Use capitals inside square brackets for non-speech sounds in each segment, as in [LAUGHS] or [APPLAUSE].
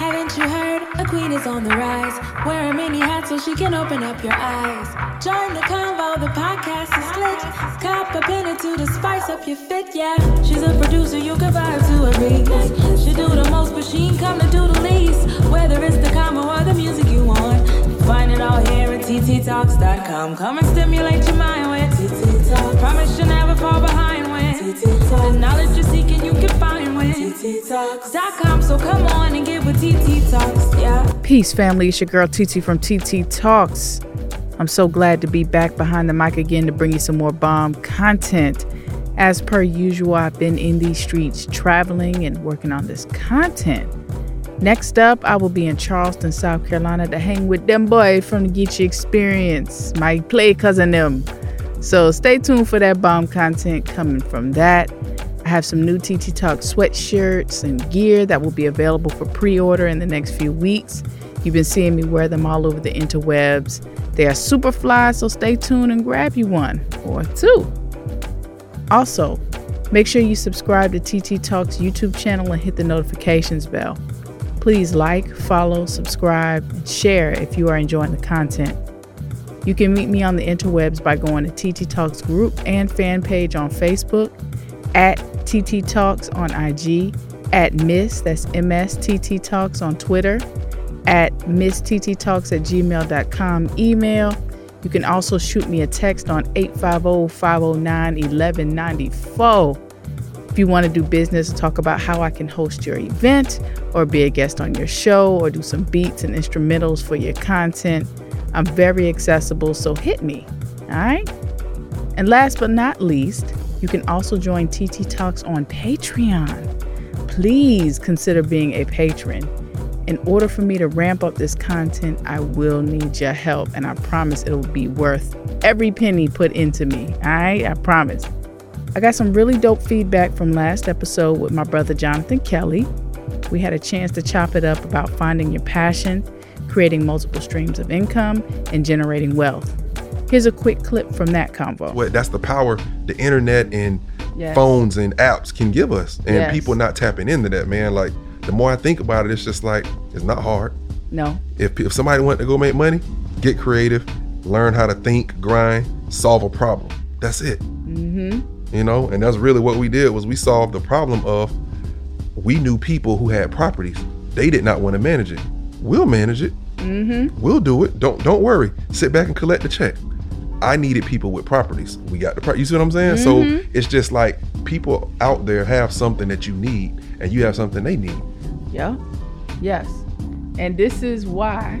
Haven't you heard? A queen is on the rise. Wear a mini hat so she can open up your eyes. Join the convo, the podcast is lit. Cop a penny to the spice up your fit, yeah. She's a producer, you can vibe to her beats. She do the most, but she ain't come to do the least. Whether it's the combo or the music you want. Find it all here at tititalks.com. Come and stimulate your mind with TiTi Talks. Promise you'll never fall behind. The knowledge you're seeking, you can find. So come on and get with TiTi Talks, yeah. Peace, family. It's your girl TiTi from TiTi Talks. I'm so glad to be back behind the mic again to bring you some more bomb content. As per usual, I've been in these streets traveling and working on this content. Next up, I will be in Charleston, South Carolina to hang with them boys from the Geechee Experience, my play cousin them. So stay tuned for that bomb content coming from that. I have some new TiTi Talk sweatshirts and gear that will be available for pre order in the next few weeks. You've been seeing me wear them all over the interwebs. They are super fly, so stay tuned and grab you one or two. Also, make sure you subscribe to TiTi Talks YouTube channel and hit the notifications bell. Please like, follow, subscribe, and share if you are enjoying the content. You can meet me on the interwebs by going to TiTi Talks group and fan page on Facebook, at TiTi Talks on IG, at Miss, that's MSTT Talks on Twitter, at Miss TiTi Talks at gmail.com email. You can also shoot me a text on 850 509 1194. If you want to do business, talk about how I can host your event or be a guest on your show or do some beats and instrumentals for your content, I'm very accessible, so hit me. All right? And last but not least, you can also join TiTi Talks on Patreon. Please consider being a patron. In order for me to ramp up this content, I will need your help, and I promise it will be worth every penny put into me. All right? I promise. I got some really dope feedback from last episode with my brother Jonathan Kelly. We had a chance to chop it up about finding your passion, creating multiple streams of income, and generating wealth. Here's a quick clip from that convo. What that's the power the internet and Yes. phones and apps can give us, and Yes. people not tapping into that, man. Like the more I think about it, it's just like it's not hard. No. If if somebody want to go make money, get creative, learn how to think, grind, solve a problem. That's it. Mm-hmm. You know, and that's really what we did was we solved the problem of we knew people who had properties. They did not want to manage it. We'll manage it. Mm-hmm. We'll do it. Don't don't worry. Sit back and collect the check. I needed people with properties. We got the pro- you see what I'm saying? So it's just like people out there have something that you need, and you have something they need. Yeah. Yes. And this is why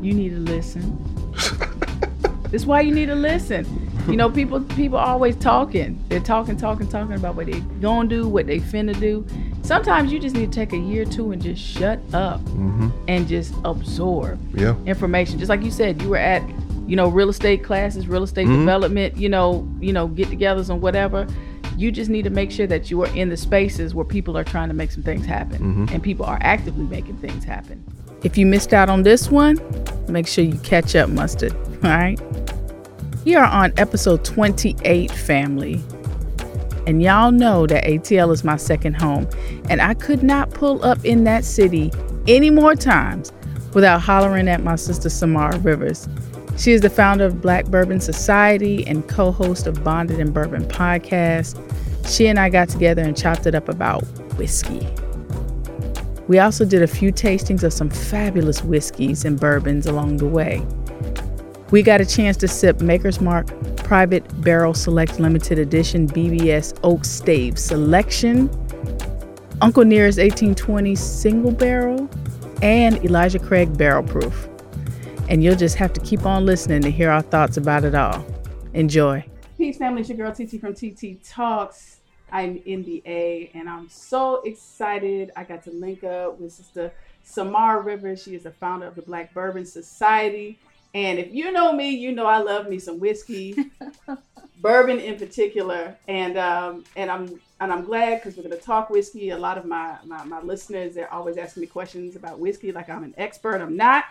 you need to listen. [LAUGHS] this is why you need to listen. You know, people people always talking. They're talking, talking, talking about what they gonna do, what they finna do. Sometimes you just need to take a year or two and just shut up mm-hmm. and just absorb Yeah. information. Just like you said, you were at, you know, real estate classes, real estate mm-hmm. development, you know, you know, get-togethers and whatever. You just need to make sure that you are in the spaces where people are trying to make some things happen mm-hmm. and people are actively making things happen. If you missed out on this one, make sure you catch up, mustard. All right. We are on episode 28, family. And y'all know that ATL is my second home. And I could not pull up in that city any more times without hollering at my sister Samara Rivers. She is the founder of Black Bourbon Society and co host of Bonded in Bourbon podcast. She and I got together and chopped it up about whiskey. We also did a few tastings of some fabulous whiskeys and bourbons along the way. We got a chance to sip Maker's Mark Private Barrel Select Limited Edition BBS Oak Stave Selection, Uncle Nearest 1820 Single Barrel, and Elijah Craig Barrel Proof. And you'll just have to keep on listening to hear our thoughts about it all. Enjoy. Peace, family. It's your girl TiTi from TiTi Talks. I'm in the A, and I'm so excited. I got to link up with Sister Samara Rivers. She is the founder of the Black Bourbon Society. And if you know me, you know I love me some whiskey, [LAUGHS] bourbon in particular. And um, and I'm and I'm glad because we're gonna talk whiskey. A lot of my, my my listeners they're always asking me questions about whiskey, like I'm an expert. I'm not.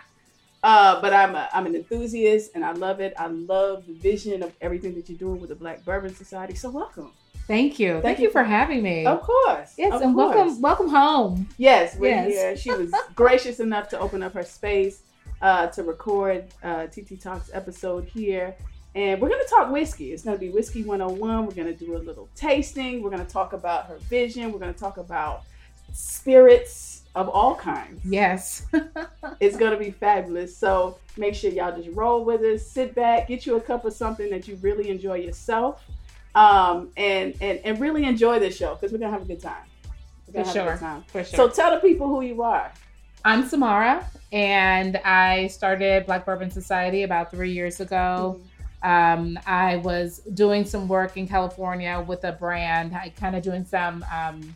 Uh, but I'm a, I'm an enthusiast and I love it. I love the vision of everything that you're doing with the Black Bourbon Society. So welcome. Thank you. Thank, Thank you for having me. Of course. Yes, of and course. welcome welcome home. Yes, we're yes. here. She was [LAUGHS] gracious enough to open up her space uh, to record uh, TiTi Talks episode here. And we're going to talk whiskey. It's going to be Whiskey 101. We're going to do a little tasting. We're going to talk about her vision. We're going to talk about spirits of all kinds. Yes. [LAUGHS] it's going to be fabulous. So make sure y'all just roll with us, sit back, get you a cup of something that you really enjoy yourself, um, and, and, and really enjoy this show because we're going to have a good time. For sure. For sure. So tell the people who you are. I'm Samara, and I started Black Bourbon Society about three years ago. Mm-hmm um, I was doing some work in California with a brand. I kind of doing some um,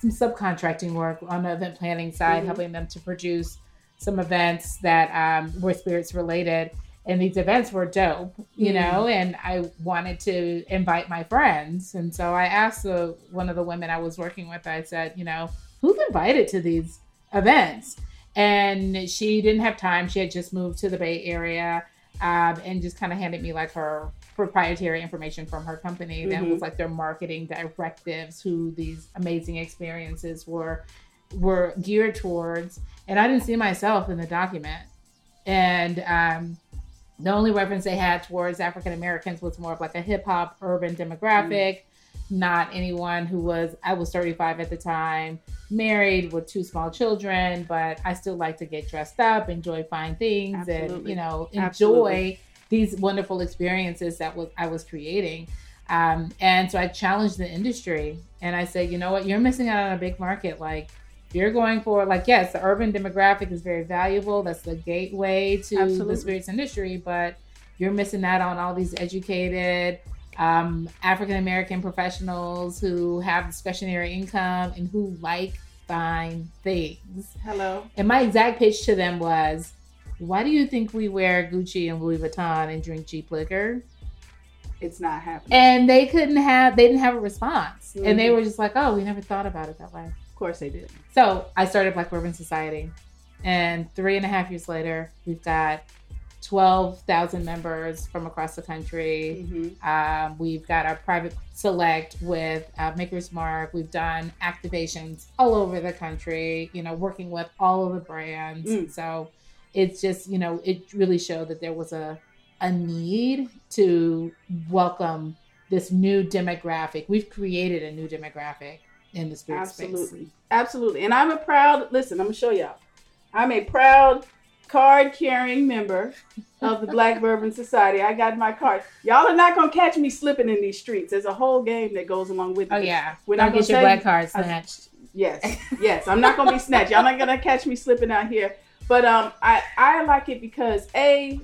some subcontracting work on the event planning side, mm-hmm. helping them to produce some events that um, were spirits related. And these events were dope, you mm-hmm. know. And I wanted to invite my friends, and so I asked the, one of the women I was working with. I said, you know, who's invited to these events? And she didn't have time. She had just moved to the Bay Area um, and just kind of handed me like her proprietary information from her company that mm-hmm. was like their marketing directives, who these amazing experiences were were geared towards. And I didn't see myself in the document. And um, the only reference they had towards African Americans was more of like a hip hop urban demographic. Mm-hmm not anyone who was I was 35 at the time, married with two small children, but I still like to get dressed up, enjoy fine things Absolutely. and you know, enjoy Absolutely. these wonderful experiences that was I was creating. Um, and so I challenged the industry and I said, you know what, you're missing out on a big market. Like you're going for like, yes, the urban demographic is very valuable. That's the gateway to Absolutely. the spirits industry, but you're missing out on all these educated, um, African American professionals who have discretionary income and who like fine things. Hello. And my exact pitch to them was, why do you think we wear Gucci and Louis Vuitton and drink cheap liquor? It's not happening. And they couldn't have, they didn't have a response. Mm-hmm. And they mm-hmm. were just like, oh, we never thought about it that way. Of course they did. So I started Black Bourbon Society. And three and a half years later, we've got 12,000 members from across the country. Mm-hmm. Um, we've got our private select with uh, Maker's Mark. We've done activations all over the country, you know, working with all of the brands. Mm. So it's just, you know, it really showed that there was a, a need to welcome this new demographic. We've created a new demographic in the spirit Absolutely. space. Absolutely. And I'm a proud, listen, I'm going to show y'all. I'm a proud card carrying member of the Black [LAUGHS] Bourbon Society. I got my card. Y'all are not gonna catch me slipping in these streets. There's a whole game that goes along with it. Oh yeah, we're not get your black card snatched. I, yes, [LAUGHS] yes. I'm not gonna be snatched. Y'all not gonna catch me slipping out here. But um, I I like it because a,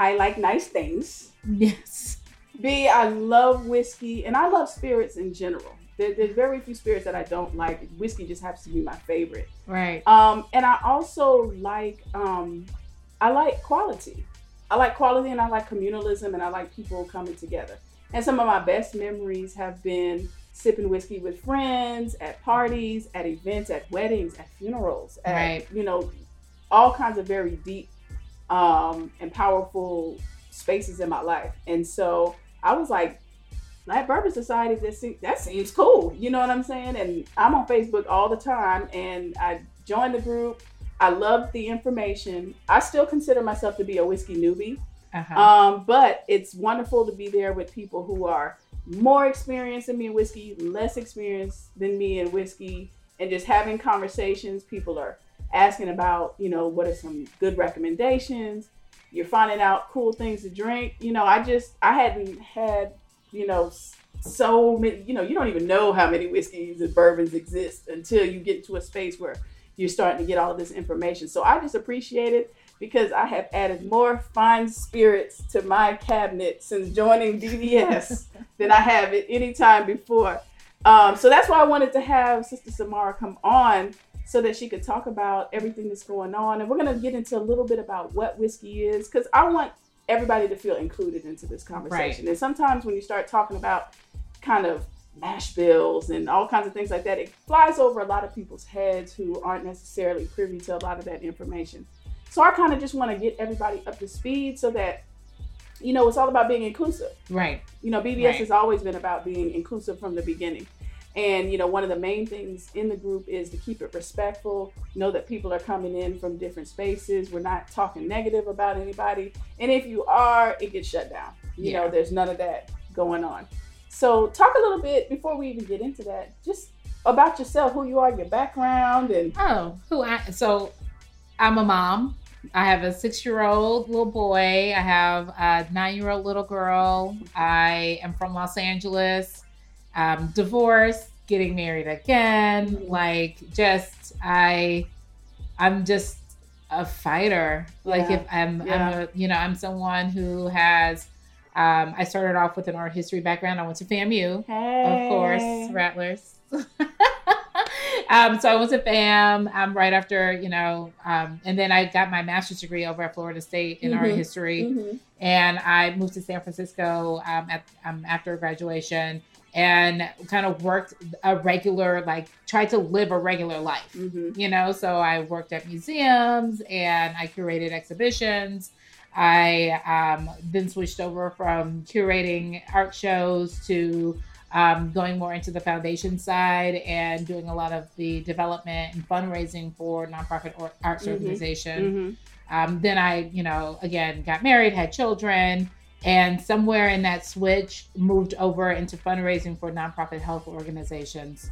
I like nice things. Yes. B, I love whiskey and I love spirits in general. There, there's very few spirits that I don't like. Whiskey just happens to be my favorite. Right. Um, and I also like um, I like quality. I like quality and I like communalism and I like people coming together. And some of my best memories have been sipping whiskey with friends at parties, at events, at weddings, at funerals, at right. you know, all kinds of very deep um, and powerful spaces in my life. And so I was like, Black Bourbon Society, that seems, that seems cool. You know what I'm saying? And I'm on Facebook all the time, and I joined the group. I love the information. I still consider myself to be a whiskey newbie, uh-huh. um, but it's wonderful to be there with people who are more experienced than me in whiskey, less experienced than me in whiskey, and just having conversations. People are asking about, you know, what are some good recommendations. You're finding out cool things to drink. You know, I just I hadn't had you know, so many, you know, you don't even know how many whiskeys and bourbons exist until you get into a space where you're starting to get all of this information. So I just appreciate it because I have added more fine spirits to my cabinet since joining BBS [LAUGHS] than I have at any time before. Um, so that's why I wanted to have Sister Samara come on so that she could talk about everything that's going on. And we're going to get into a little bit about what whiskey is because I want everybody to feel included into this conversation. Right. And sometimes when you start talking about kind of mash bills and all kinds of things like that, it flies over a lot of people's heads who aren't necessarily privy to a lot of that information. So I kind of just want to get everybody up to speed so that you know, it's all about being inclusive. Right. You know, BBS Right. has always been about being inclusive from the beginning. And, you know, one of the main things in the group is to keep it respectful, know that people are coming in from different spaces. We're not talking negative about anybody. And if you are, it gets shut down. You Yeah. know, there's none of that going on. So, talk a little bit before we even get into that, just about yourself, who you are, your background, and Oh, who I so I'm a mom. I have a six year old little boy. I have a nine year old little girl. I am from Los Angeles. Um, divorced, getting married again. Like just I I'm just a fighter. Like Yeah. if I'm Yeah. I'm a you know, I'm someone who has um, I started off with an art history background. I went to FAMU of course, Rattlers. [LAUGHS] um, so I went to FAM um, right after, you know, um, and then I got my master's degree over at Florida State in art Mhm. history. Mhm. And I moved to San Francisco um, at, um, after graduation and kind of worked a regular, like, tried to live a regular life Mhm. you know so i worked at museums and i curated exhibitions i um, then switched over from curating art shows to um, going more into the foundation side and doing a lot of the development and fundraising for nonprofit or arts Mhm. organization Mhm. um, then I, you know, again got married, had children, and somewhere in that switch moved over into fundraising for nonprofit health organizations.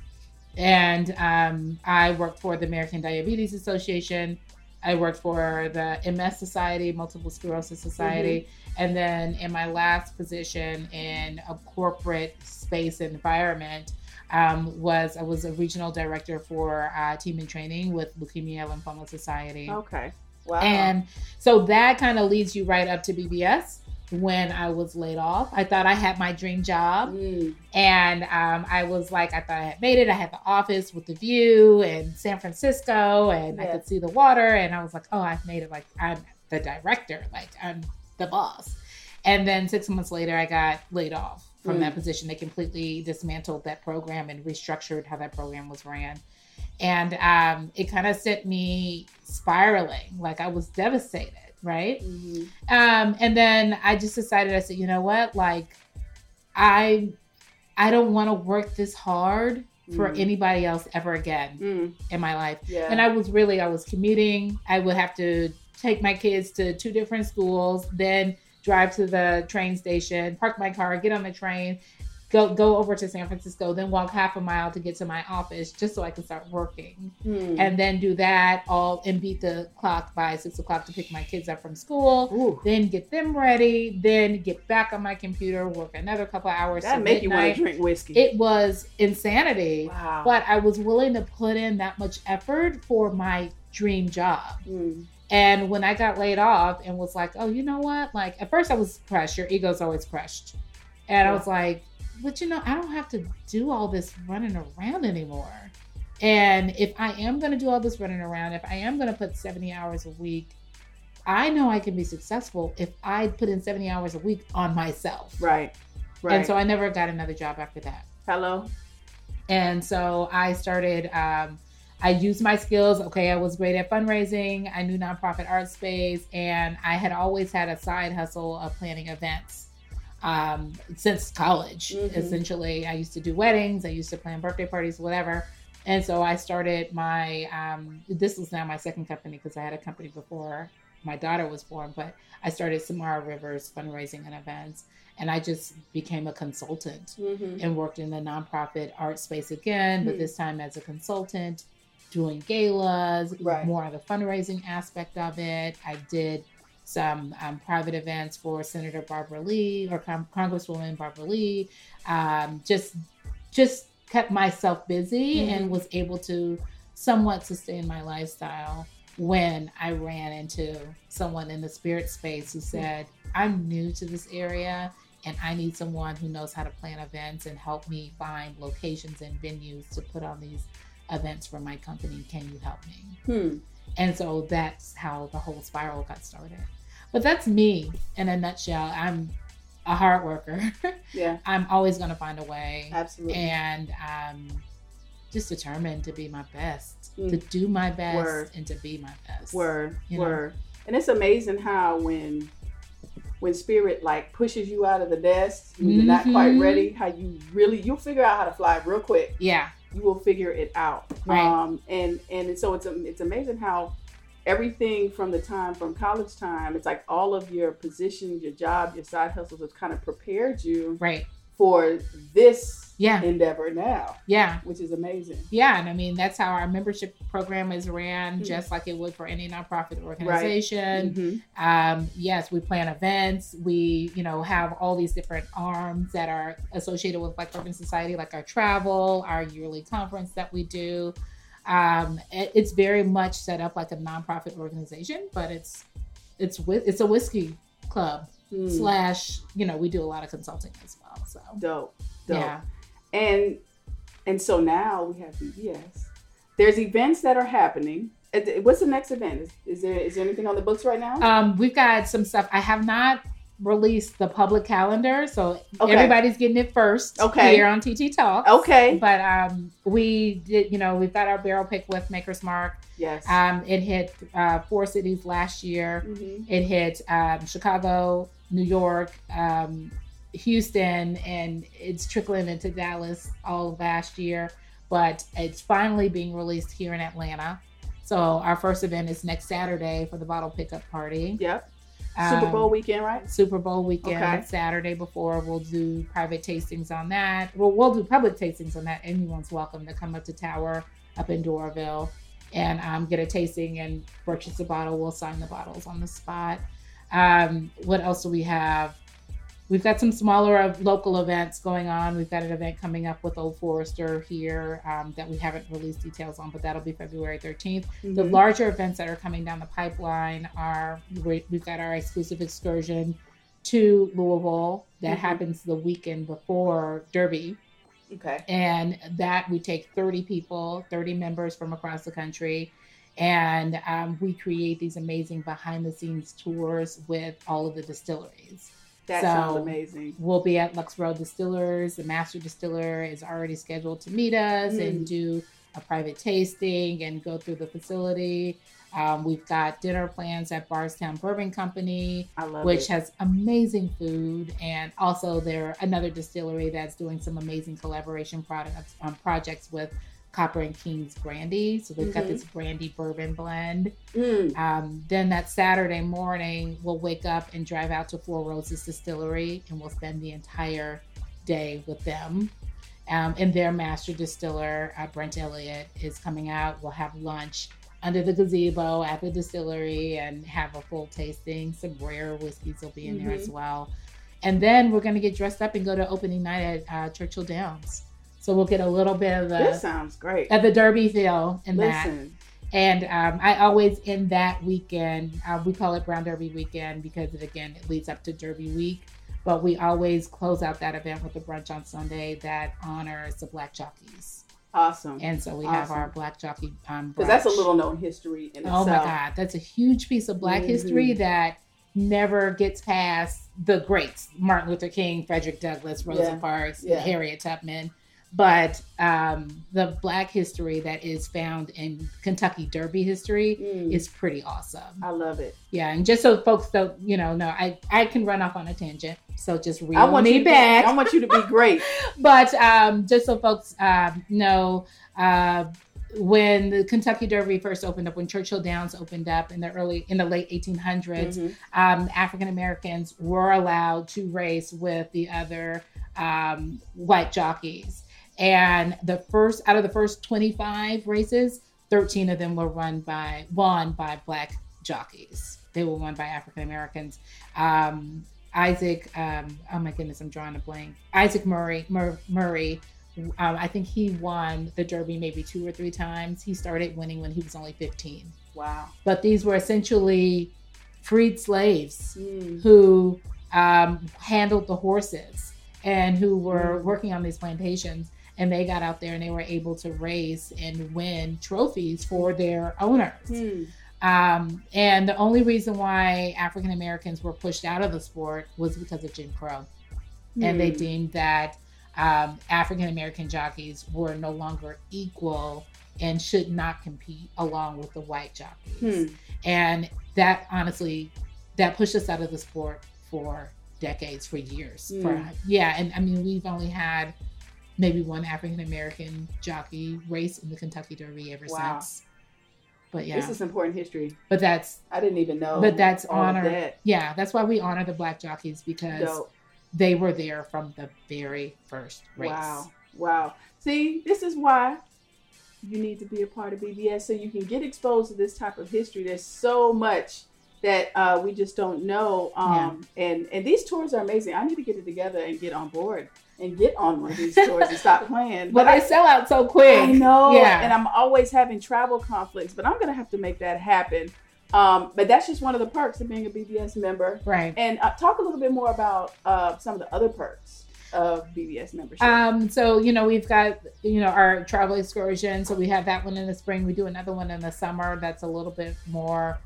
And um, I worked for the American Diabetes Association. I worked for the MS Society, Multiple Sclerosis Society. And then in my last position in a corporate space environment, um, was I was a regional director for uh, Team in Training with Leukemia Lymphoma Society. Okay. Wow. And so that kind of leads you right up to BBS when I was laid off. I thought I had my dream job. Mm. And um, I was like, I thought I had made it. I had the office with the view and San Francisco and I could see the water. And I was like, oh, I've made it. Like, I'm the director, like, I'm the boss. And then six months later, I got laid off from Mm. that position. They completely dismantled that program and restructured how that program was ran. And um, it kind of sent me spiraling. Like, I was devastated, right? Mhm. Um, and then I just decided, I said, you know what? Like, I, I don't want to work this hard for Mm. anybody else ever again Mm. in my life. Yeah. And I was really, I was commuting. I would have to take my kids to two different schools, then drive to the train station, park my car, get on the train, go go over to San Francisco, then walk half a mile to get to my office just so I can start working Mm. and then do that all and beat the clock by six o'clock to pick my kids up from school. Ooh. Then get them ready. Then get back on my computer, work another couple of hours. that make you want to drink whiskey. It was insanity, wow. but I was willing to put in that much effort for my dream job. Mm. And when I got laid off and was like, oh, you know what? Like at first I was crushed. Your ego's always crushed, and I was like, but you know, I don't have to do all this running around anymore. And if I am going to do all this running around, if I am going to put 70 hours a week, I know I can be successful if I put in 70 hours a week on myself. Right. Right. And so I never got another job after that. Hello. And so I started, um, I used my skills. Okay, I was great at fundraising. I knew nonprofit art space, and I had always had a side hustle of planning events um, since college. Mhm. Essentially, I used to do weddings, I used to plan birthday parties, whatever. And so I started my, um, this was now my second company because I had a company before my daughter was born, but I started Samara Rivers Fundraising and Events. And I just became a consultant Mm-hmm. and worked in the nonprofit art space again, but Hmm. this time as a consultant, doing galas, Right. more of the fundraising aspect of it. I did some um, private events for Senator Barbara Lee or Con- Congresswoman Barbara Lee. Um, just, just kept myself busy Mhm. and was able to somewhat sustain my lifestyle when I ran into someone in the spirit space who said, I'm new to this area and I need someone who knows how to plan events and help me find locations and venues to put on these events for my company. Can you help me? Hmm. And so that's how the whole spiral got started. But that's me in a nutshell. I'm a hard worker. [LAUGHS] Yeah. I'm always going to find a way Absolutely. and um, just determined to be my best, Mm. to do my best, Word. and to be my best. Word, you know? word. And it's amazing how when when spirit like pushes you out of the nest when you're not quite Mhm. ready, how you really you'll figure out how to fly real quick. Yeah. You will figure it out. Right. Um, and and so it's it's amazing how everything from the time from college time, it's like all of your positions, your job, your side hustles have kind of prepared you Right. for this Yeah. endeavor now, Yeah. which is amazing. Yeah, and I mean that's how our membership program is ran, Mhm. just like it would for any nonprofit organization. Mhm. Um, yes, we plan events. We, you know, have all these different arms that are associated with Black Bourbon Society, like our travel, our yearly conference that we do. Um, it- it's very much set up like a nonprofit organization, but it's it's whi- it's a whiskey club Mm. slash. You know, we do a lot of consulting as well. So Dope. Dope. yeah, and and so now we have BBS. There's events that are happening. Uh, What's the next event? Is, is there is there anything on the books right now? Um, we've got some stuff. I have not released the public calendar, so Okay. everybody's getting it first. Okay. Here on TiTi Talk. Okay. But um, we did. You know, we've got our barrel pick with Maker's Mark. yes. Um, it hit uh, four cities last year. Mhm. It hit um, Chicago, New York, um, Houston, and it's trickling into Dallas all last year. But it's finally being released here in Atlanta. So our first event is next Saturday for the bottle pickup party. Yep. Super Um, Bowl weekend, right? Super Bowl weekend, Okay. Saturday before. We'll do private tastings on that. Well, we'll do public tastings on that. Anyone's welcome to come up to Tower up in Doraville and um, get a tasting and purchase a bottle. We'll sign the bottles on the spot. Um, what else do we have? We've got some smaller local events going on. We've got an event coming up with Old Forester here um, that we haven't released details on, but that'll be February 13th. The Mhm. larger events that are coming down the pipeline are we- we've got our exclusive excursion to Louisville that Mhm. happens the weekend before Derby. Okay. And that we take 30 people, 30 members from across the country. And um, we create these amazing behind the scenes tours with all of the distilleries. That So- sounds amazing. We'll be at Lux Row Distillers. The master distiller is already scheduled to meet us Mm. and do a private tasting and go through the facility. Um, we've got dinner plans at Bardstown Bourbon Company, which it. has amazing food, and also they're another distillery that's doing some amazing collaboration products um, projects with Copper and Kings Brandy. So they've got Mhm. this brandy bourbon blend. Mm. Um, then that Saturday morning, we'll wake up and drive out to Four Roses Distillery, and we'll spend the entire day with them. Um, and their master distiller, uh, Brent Elliott, is coming out. We'll have lunch under the gazebo at the distillery and have a full tasting. Some rare whiskeys will be in there Mhm. as well. And then we're going to get dressed up and go to opening night at uh, Churchill Downs. So we'll get a little bit of the This sounds great. of the Derby feel in that. Listen. And um, I always end that weekend. Uh, we call it Brown Derby weekend because it again it leads up to Derby week. But we always close out that event with a brunch on Sunday that honors the Black Jockeys. Awesome. And so we have our Black Jockey um, Because that's a little known history in Oh itself. my God, that's a huge piece of Black history Mhm. that never gets past the greats: Martin Luther King, Frederick Douglass, Rosa Yeah. Parks, Yeah. Harriet Tubman. But um, the Black history that is found in Kentucky Derby history Mm. is pretty awesome. I love it. Yeah, and just so folks don't, you know, know I I can run off on a tangent, so just want me back. Be, I want you to be great. [LAUGHS] but um, just so folks um, know, uh, when the Kentucky Derby first opened up, when Churchill Downs opened up in the early in the late 1800s, Mhm. um, African Americans were allowed to race with the other um, white jockeys. And the first out of the first 25 races, 13 of them were run by won by black jockeys. They were won by African Americans. Um, Isaac, um, oh my goodness, I'm drawing a blank. Isaac Murray, Mur- Murray, um, I think he won the Derby maybe two or three times. He started winning when he was only 15 Wow. but these were essentially freed slaves Mm. who um, handled the horses and who were Mm. working on these plantations and they got out there and they were able to race and win trophies for their owners Mm. um, and the only reason why african americans were pushed out of the sport was because of jim crow and they Mm. deemed that um, African American jockeys were no longer equal and should not compete along with the white jockeys. Hmm. And that honestly, that pushed us out of the sport for decades, for years. Mm. For yeah, and I mean we've only had maybe one African American jockey race in the Kentucky Derby ever Wow. since. But yeah, This is important history. but that's I didn't even know. but that's honor. that. Yeah, that's why we honor the black jockeys because Dope. they were there from the very first race. Wow. Wow. See, this is why you need to be a part of BBS so you can get exposed to this type of history. There's so much that uh, we just don't know. Um, and, and these tours are amazing. I need to get it together and get on board and get on one of these tours and stop playing. [LAUGHS] But I, they sell out so quick. I know. Yeah. And I'm always having travel conflicts, but I'm going to have to make that happen. Um, but that's just one of the perks of being a BBS member. right. And uh, talk a little bit more about uh, some of the other perks of BBS membership. Um, so you know we've got you know our travel excursion. So we have that one in the spring. We do another one in the summer. That's a little bit more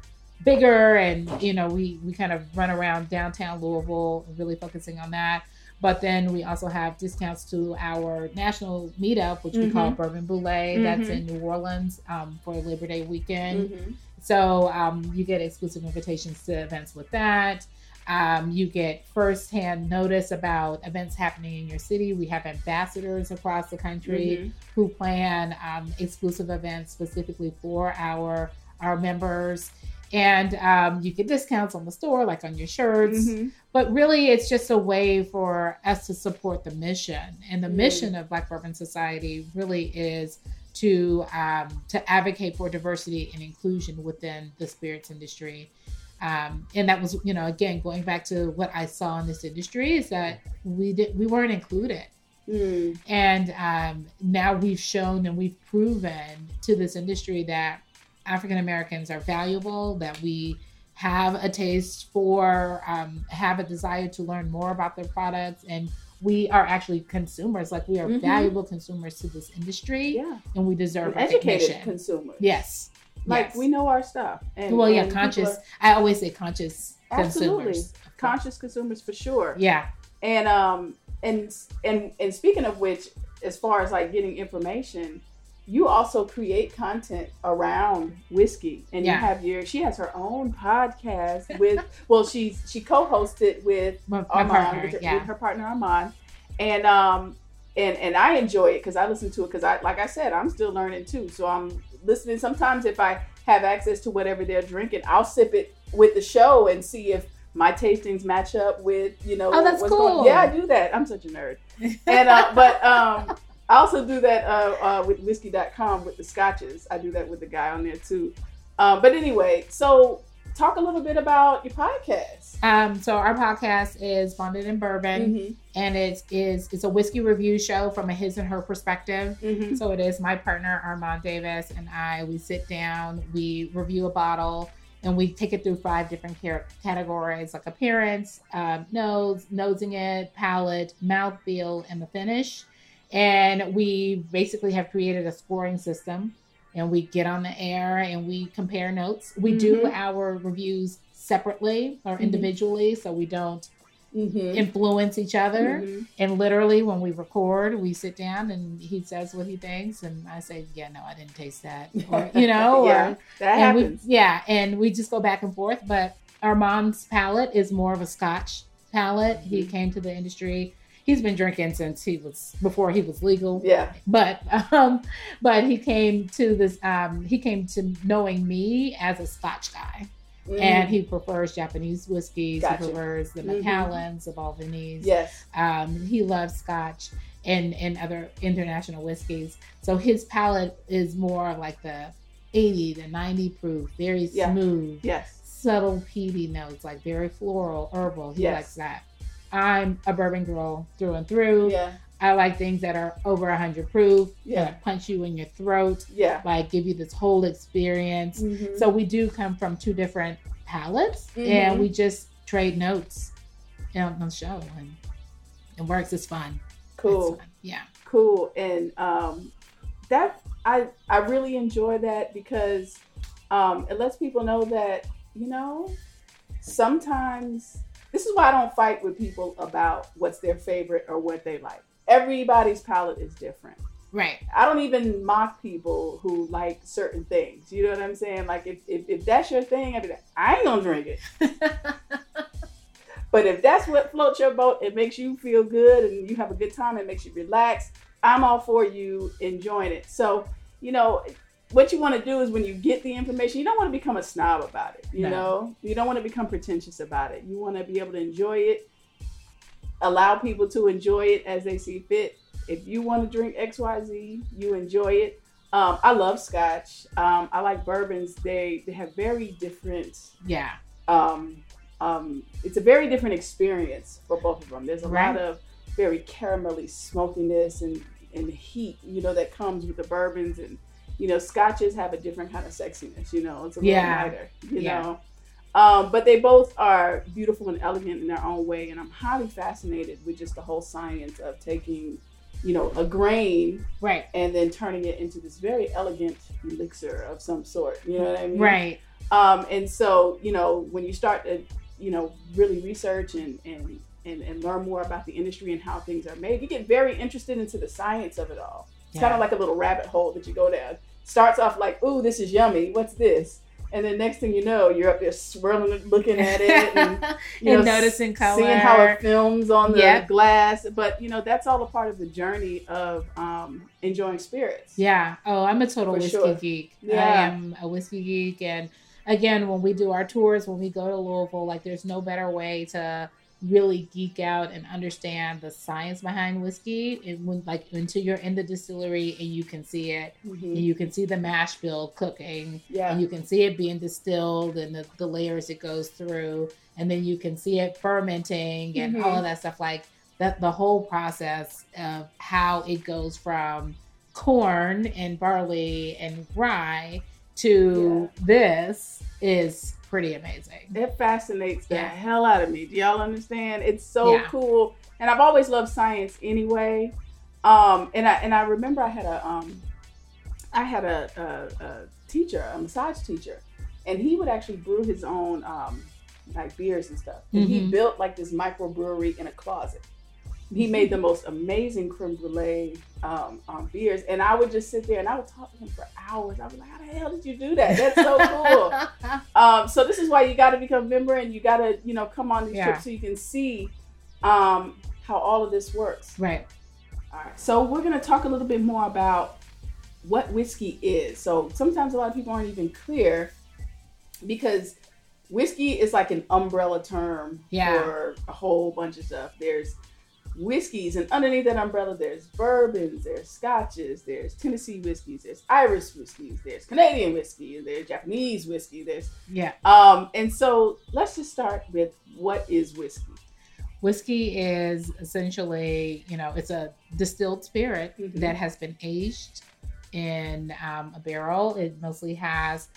bigger, and you know we we kind of run around downtown Louisville, really focusing on that. But then we also have discounts to our national meetup, which we call Bourbon Boulet. That's in New Orleans um, for Labor Day weekend. Mhm. So um, you get exclusive invitations to events with that. Um, you get firsthand notice about events happening in your city. We have ambassadors across the country Mhm. who plan um, exclusive events specifically for our our members, and um, you get discounts on the store, like on your shirts. Mhm. But really, it's just a way for us to support the mission, and the Mm. mission of Black Bourbon Society really is to um, to advocate for diversity and inclusion within the spirits industry. Um, and that was, you know, again going back to what I saw in this industry is that we did we weren't included, Mm. and um, now we've shown and we've proven to this industry that African Americans are valuable, that we have a taste for, um, have a desire to learn more about their products, and we are actually consumers. Like we are Mhm. valuable consumers to this industry, Yeah. and we deserve An educated recognition. consumer. Yes. Like yes. we know our stuff. And, well, yeah, and conscious. are I always say conscious Absolutely. consumers. conscious consumers for sure. Yeah. And um and and and speaking of which, as far as like getting information, you also create content around whiskey, and Yeah. you have your. She has her own podcast with. [LAUGHS] well, she's she co-hosted with My, my Armand partner. with, her, yeah. with her partner Armand, and um and and I enjoy it because I listen to it because I like I said I'm still learning too, so I'm listening. Sometimes if I have access to whatever they're drinking, I'll sip it with the show and see if my tastings match up with you know Oh, that's what's cool. going. Yeah, I do that. I'm such a nerd, and uh, but um. [LAUGHS] I also do that uh, uh, with whiskey.com with the scotches. I do that with the guy on there too. Um, but anyway, so talk a little bit about your podcast. Um, so our podcast is Bonded in Bourbon, Mhm. and it is it's a whiskey review show from a his and her perspective. Mhm. So it is my partner Armand Davis and I. We sit down, we review a bottle, and we take it through five different categories like appearance, um, nose, nosing it, palate, mouthfeel, and the finish. And we basically have created a scoring system, and we get on the air and we compare notes. We do Mhm. our reviews separately or Mhm. individually, so we don't Mhm. influence each other. Mhm. And literally, when we record, we sit down and he says what he thinks, and I say, "Yeah, no, I didn't taste that," [LAUGHS] or you know, yeah, or that and we, happens. yeah, and we just go back and forth. But Armand's palate is more of a Scotch palate. He Mhm. came to the industry. He's been drinking since he was before he was legal. Yeah, but um but he came to this um he came to knowing me as a scotch guy. Mhm. and he prefers japanese whiskeys Gotcha. he prefers the macallans the balvenies yes, um he loves scotch and and other international whiskeys. So his palate is more like the 80 to 90 proof very Yeah. smooth yes, subtle peaty notes like very floral herbal. He Yes. likes that i'm a bourbon girl through and through yeah, I like things that are over 100 proof, Yeah. punch you in your throat, yeah. like give you this whole experience. Mhm. So we do come from two different palettes Mhm. and we just trade notes on the show and it works. It's fun. cool. It's fun. Yeah. cool and um that i i really enjoy that because um it lets people know that you know sometimes this is why i don't fight with people about what's their favorite or what they like everybody's palate is different Right. i don't even mock people who like certain things you know what i'm saying like if if, if that's your thing I'd i ain't gonna drink it [LAUGHS] But if that's what floats your boat, it makes you feel good and you have a good time, it makes you relax. I'm all for you enjoying it. So, you know, what you want to do is when you get the information, you don't want to become a snob about it. You No. know, you don't want to become pretentious about it. You want to be able to enjoy it, allow people to enjoy it as they see fit. If you want to drink X, Y, Z, you enjoy it. Um, I love Scotch. Um, I like bourbons. They they have very different. Yeah. Um, um, it's a very different experience for both of them. There's a Right. lot of very caramelly smokiness and and heat, you know, that comes with the bourbons and you know, scotches have a different kind of sexiness. You know, it's a little Yeah. lighter. You Yeah. know. Um, but they both are beautiful and elegant in their own way, and I'm highly fascinated with just the whole science of taking, you know, a grain Right. and then turning it into this very elegant elixir of some sort. You know what I mean? Right. Um, and so, you know, when you start to, you know, really research and, and, and, and learn more about the industry and how things are made, you get very interested into the science of it all. It's kind of like a little rabbit hole that you go down. Starts off like, ooh, this is yummy. What's this? And then next thing you know, you're up there swirling looking at it, and, [LAUGHS] you And know, noticing color. seeing how it films on the Yep. glass. But you know, that's all a part of the journey of um, enjoying spirits. Yeah. Oh, I'm a total For whiskey sure. geek. I am a whiskey geek. And again, when we do our tours, when we go to Louisville, like there's no better way to really geek out and understand the science behind whiskey. And when like until you're in the distillery and you can see it, Mhm. and you can see the mash bill cooking, Yeah. and you can see it being distilled and the, the layers it goes through, and then you can see it fermenting and Mhm. all of that stuff. Like that, the whole process of how it goes from corn and barley and rye to this is pretty amazing. It fascinates the Yeah. hell out of me. Do y'all understand? It's so Yeah. cool. And I've always loved science anyway. Um, and I and I remember I had a um, I had a, a, a teacher, a massage teacher, and he would actually brew his own um, like beers and stuff. And he Mhm. built like this microbrewery in a closet. He made the most amazing creme brulee um, um, beers, and I would just sit there and I would talk to him for hours. I was like, "How the hell did you do that? That's so cool." [LAUGHS] Um, so this is why you got to become a member and you got to, you know, come on these Yeah. trips so you can see um, how all of this works. right. All right. So we're gonna talk a little bit more about what whiskey is. So sometimes a lot of people aren't even clear because whiskey is like an umbrella term Yeah. for a whole bunch of stuff. There's whiskeys, and underneath that umbrella, there's bourbons, there's scotches, there's Tennessee whiskeys, there's Irish whiskeys, there's Canadian whiskey, there's Japanese whiskey. There's Yeah. um, and so let's just start with what is whiskey. Whiskey is essentially, you know, it's a distilled spirit Mhm. that has been aged in um, a barrel. It mostly has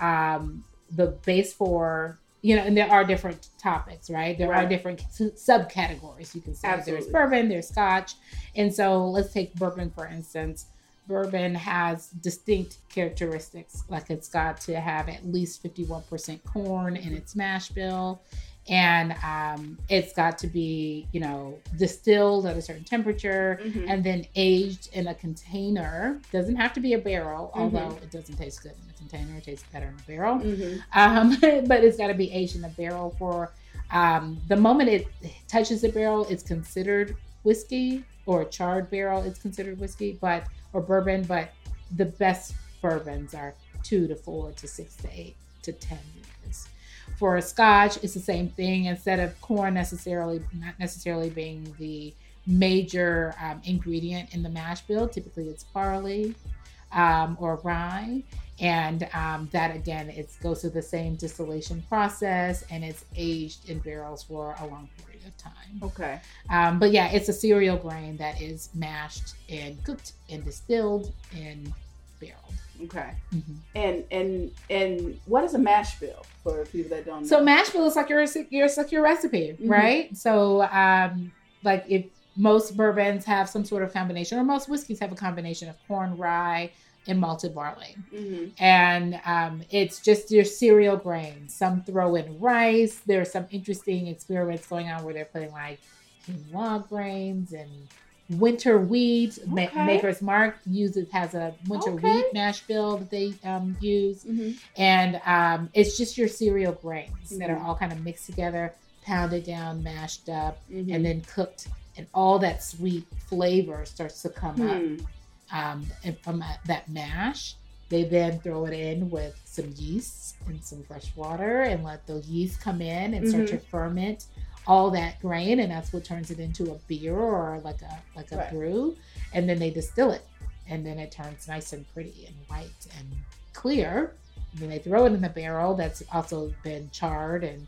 um, the base for, you know, and there are different topics, right? There are different subcategories. You can say Absolutely. there's bourbon, there's scotch. And so let's take bourbon, for instance. Bourbon has distinct characteristics, like it's got to have at least 51% corn in its mash bill and um, it's got to be you know distilled at a certain temperature Mhm. and then aged in a container doesn't have to be a barrel Mhm. although it doesn't taste good in a container it tastes better in a barrel Mhm. um, [LAUGHS] but it's got to be aged in a barrel for um, the moment it touches the barrel it's considered whiskey or a charred barrel it's considered whiskey but or bourbon but the best bourbons are two to four to six to eight to ten years for a scotch it's the same thing. Instead of corn necessarily not necessarily being the major um, ingredient in the mash bill typically it's barley um, or rye. And um, that again it goes through the same distillation process and it's aged in barrels for a long period of time. Okay. um, but yeah it's a cereal grain that is mashed and cooked and distilled and barreled Okay. Mhm. And and and what is a mash bill for people that don't know? So mash bill is like your your like your recipe, Mhm. right? So um like if most bourbons have some sort of combination, or most whiskeys have a combination of corn, rye, and malted barley, hmm and um, it's just your cereal grains. Some throw in rice. There's some interesting experiments going on where they're putting like quinoa grains and winter wheat. Ma- Maker's Mark uses has a winter Okay. wheat mash bill that they um, use hmm and um, it's just your cereal grains that are Mhm. all kind of mixed together pounded down, mashed up, Mhm. and then cooked, and all that sweet flavor starts to come up Hmm. um, and from that- mash. They then throw it in with some yeast and some fresh water and let the yeast come in and start Mhm. to ferment all that grain, and that's what turns it into a beer or like a like a Right. brew. And then they distill it, and then it turns nice and pretty and white and clear. And then they throw it in the barrel that's also been charred, and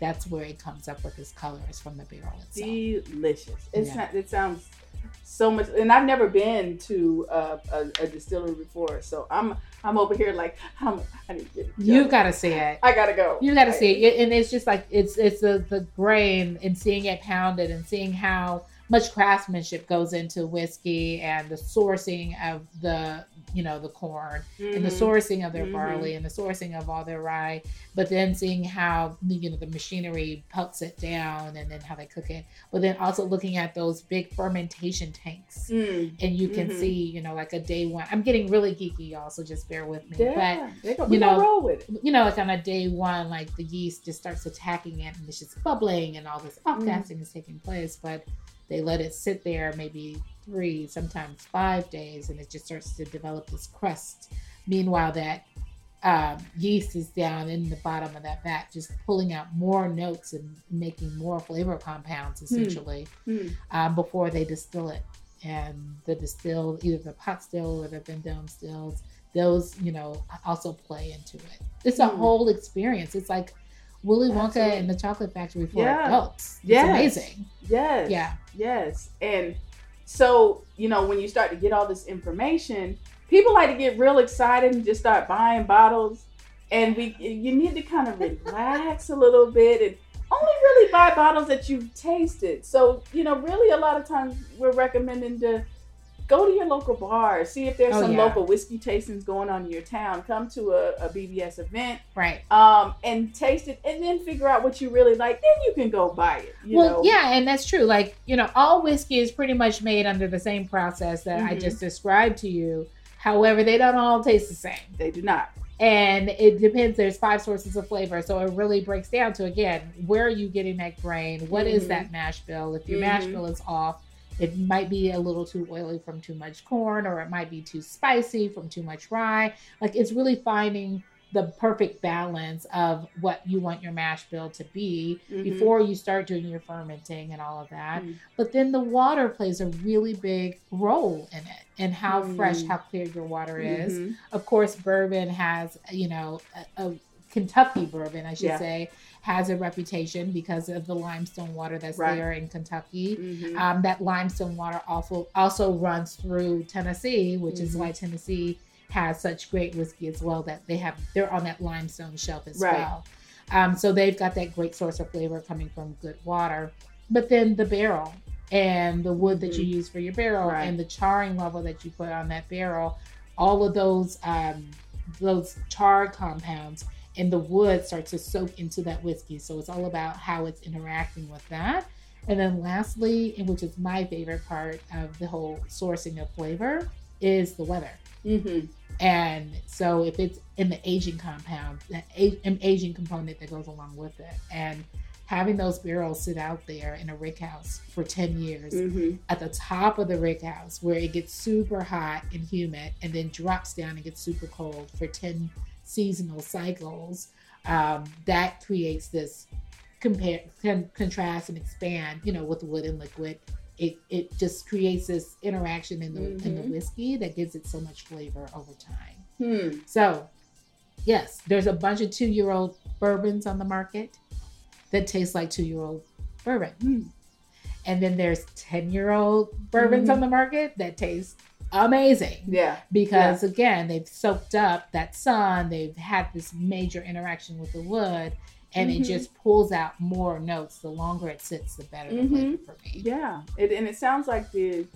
that's where it comes up with its color is from the barrel itself. delicious. It, Yeah. sa- it sounds so much, and I've never been to a, a, a distillery before, so I'm I'm over here like I'm, I need to get. You gotta see it. I gotta go. You got to I- see it, and it's just like it's it's the the grain and seeing it pounded and seeing how much craftsmanship goes into whiskey and the sourcing of the you know the corn and the Mhm. sourcing of their Mhm. barley and the sourcing of all their rye, but then seeing how you know the machinery puts it down and then how they cook it, but then also looking at those big fermentation tanks. Mm. And you can Mhm. see, you know, like a day one. I'm getting really geeky, y'all, so just bear with me. But Yeah, go, you know, roll with it. you know, like on a day one, like the yeast just starts attacking it and it's just bubbling and all this Mm. off-gassing is taking place. But they let it sit there maybe three, sometimes five days, and it just starts to develop this crust. Meanwhile, that um, yeast is down in the bottom of that vat, just pulling out more notes and making more flavor compounds essentially Hmm. um, before they distill it. And the distilled, either the pot still or the Vendome stills, those, you know, also play into it. It's a Hmm. whole experience. It's like Willy Wonka Absolutely. and the Chocolate Factory for Yeah. adults. It's Yes. amazing. Yes. Yeah. Yes. And so, you know, when you start to get all this information, people like to get real excited and just start buying bottles. And we you need to kind of relax a little bit and only really buy bottles that you've tasted. So, you know, really a lot of times we're recommending to go to your local bar, see if there's Oh, some yeah. local whiskey tastings going on in your town. Come to a, a BBS event Right. um, and taste it and then figure out what you really like. Then you can go buy it. You well, know? yeah, and that's true. Like, you know, all whiskey is pretty much made under the same process that I Mhm. just described to you. However, they don't all taste the same. They do not. and it depends there's five sources of flavor so it really breaks down to again where are you getting that grain What is Mhm. that mash bill if your mash Mhm. bill is off it might be a little too oily from too much corn or it might be too spicy from too much rye like it's really finding the perfect balance of what you want your mash bill to be Mhm. before you start doing your fermenting and all of that Mhm. but then the water plays a really big role in it and how fresh Mm. how clear your water is Mhm. of course, bourbon has, you know, a, a Kentucky bourbon, I should Yeah. say, has a reputation because of the limestone water that's Right. there in Kentucky. Mhm. Um, that limestone water also also runs through Tennessee, which is Mhm. why Tennessee has such great whiskey as well. That they have, they're on that limestone shelf as Right. well. Um, so they've got that great source of flavor coming from good water. But then the barrel and the wood that you use for your barrel Right. and the charring level that you put on that barrel, all of those um, those char compounds and the wood starts to soak into that whiskey. So it's all about how it's interacting with that. And then lastly, and which is my favorite part of the whole sourcing of flavor, is the weather. Mhm. And so if it's in the aging compound, an aging component that goes along with it, and having those barrels sit out there in a rick house for 10 years Mhm. at the top of the rick house where it gets super hot and humid and then drops down and gets super cold for 10 seasonal cycles, um, that creates this compare, con- contrast and expand, you know, with wood and liquid. It, it just creates this interaction in the in the Mhm. whiskey that gives it so much flavor over time. Hmm. So, yes, there's a bunch of two year old bourbons on the market that taste like two year old bourbon. Hmm. And then there's 10 year old bourbons Mhm. on the market that taste amazing. Yeah. Because again, they've soaked up that sun, they've had this major interaction with the wood, and it Mhm. just pulls out more notes. The longer it sits, the better the Mhm. flavor for me. Yeah. It, and it sounds like the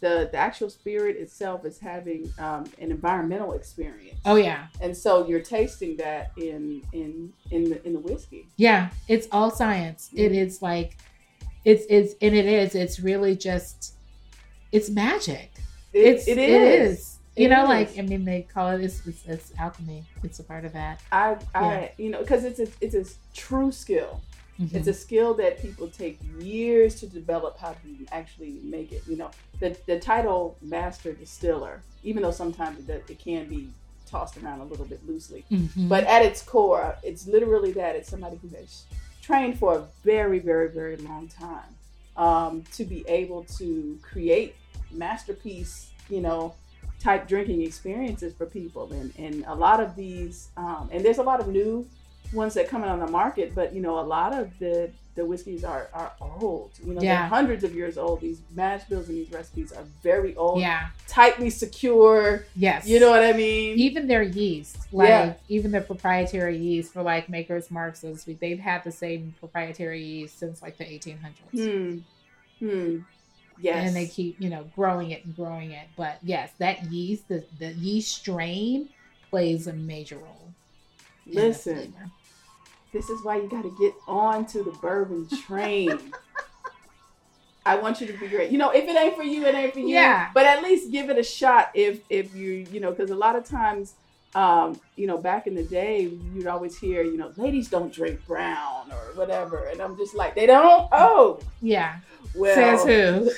the the actual spirit itself is having um, an environmental experience. Oh, yeah. And so you're tasting that in in in the in the whiskey. Yeah, it's all science. It is like it's it's and it is. It's really just it's magic. It, it's it is. You It know, is. like I mean, they call it it's, it's, it's alchemy. It's a part of that. I, I, Yeah. you know, because it's a, it's a true skill. Mhm. It's a skill that people take years to develop how to actually make it. You know, the the title master distiller, even though sometimes it, it can be tossed around a little bit loosely, Mhm. but at its core, it's literally that it's somebody who has trained for a very, very, very long time um, to be able to create masterpiece, you know, type drinking experiences for people. And and a lot of these, um, and there's a lot of new ones that come out on the market, but you know, a lot of the the whiskeys are are old. You know, Yeah. they're hundreds of years old. These mash bills and these recipes are very old, yeah. tightly secure. Yes. You know what I mean? even their yeast, like Yeah. even their proprietary yeast for like Maker's Mark, so to speak, they've had the same proprietary yeast since like the 1800s. Hmm. Hmm. Yes. And they keep, you know, growing it and growing it. But yes, that yeast, the, the yeast strain plays a major role. Listen, this is why you got to get on to the bourbon train. [LAUGHS] I want you to be great. You know, if it ain't for you, it ain't for you. Yeah. But at least give it a shot if if you you know because a lot of times, um, you know, back in the day, you'd always hear you know ladies don't drink brown or whatever, and I'm just like they don't. Oh, Yeah. Well, Says who?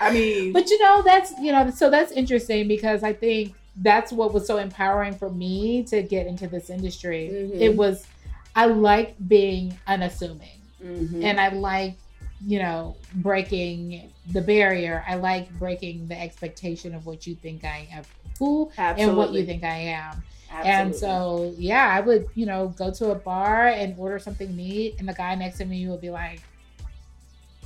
I mean, But you know, that's you know, so that's interesting because I think that's what was so empowering for me to get into this industry. Mhm. It was I like being unassuming mhm. and I like, you know, breaking the barrier. I like breaking the expectation of what you think I am who and what you think I am. Absolutely. And so, yeah, I would, you know, go to a bar and order something neat, and the guy next to me would be like,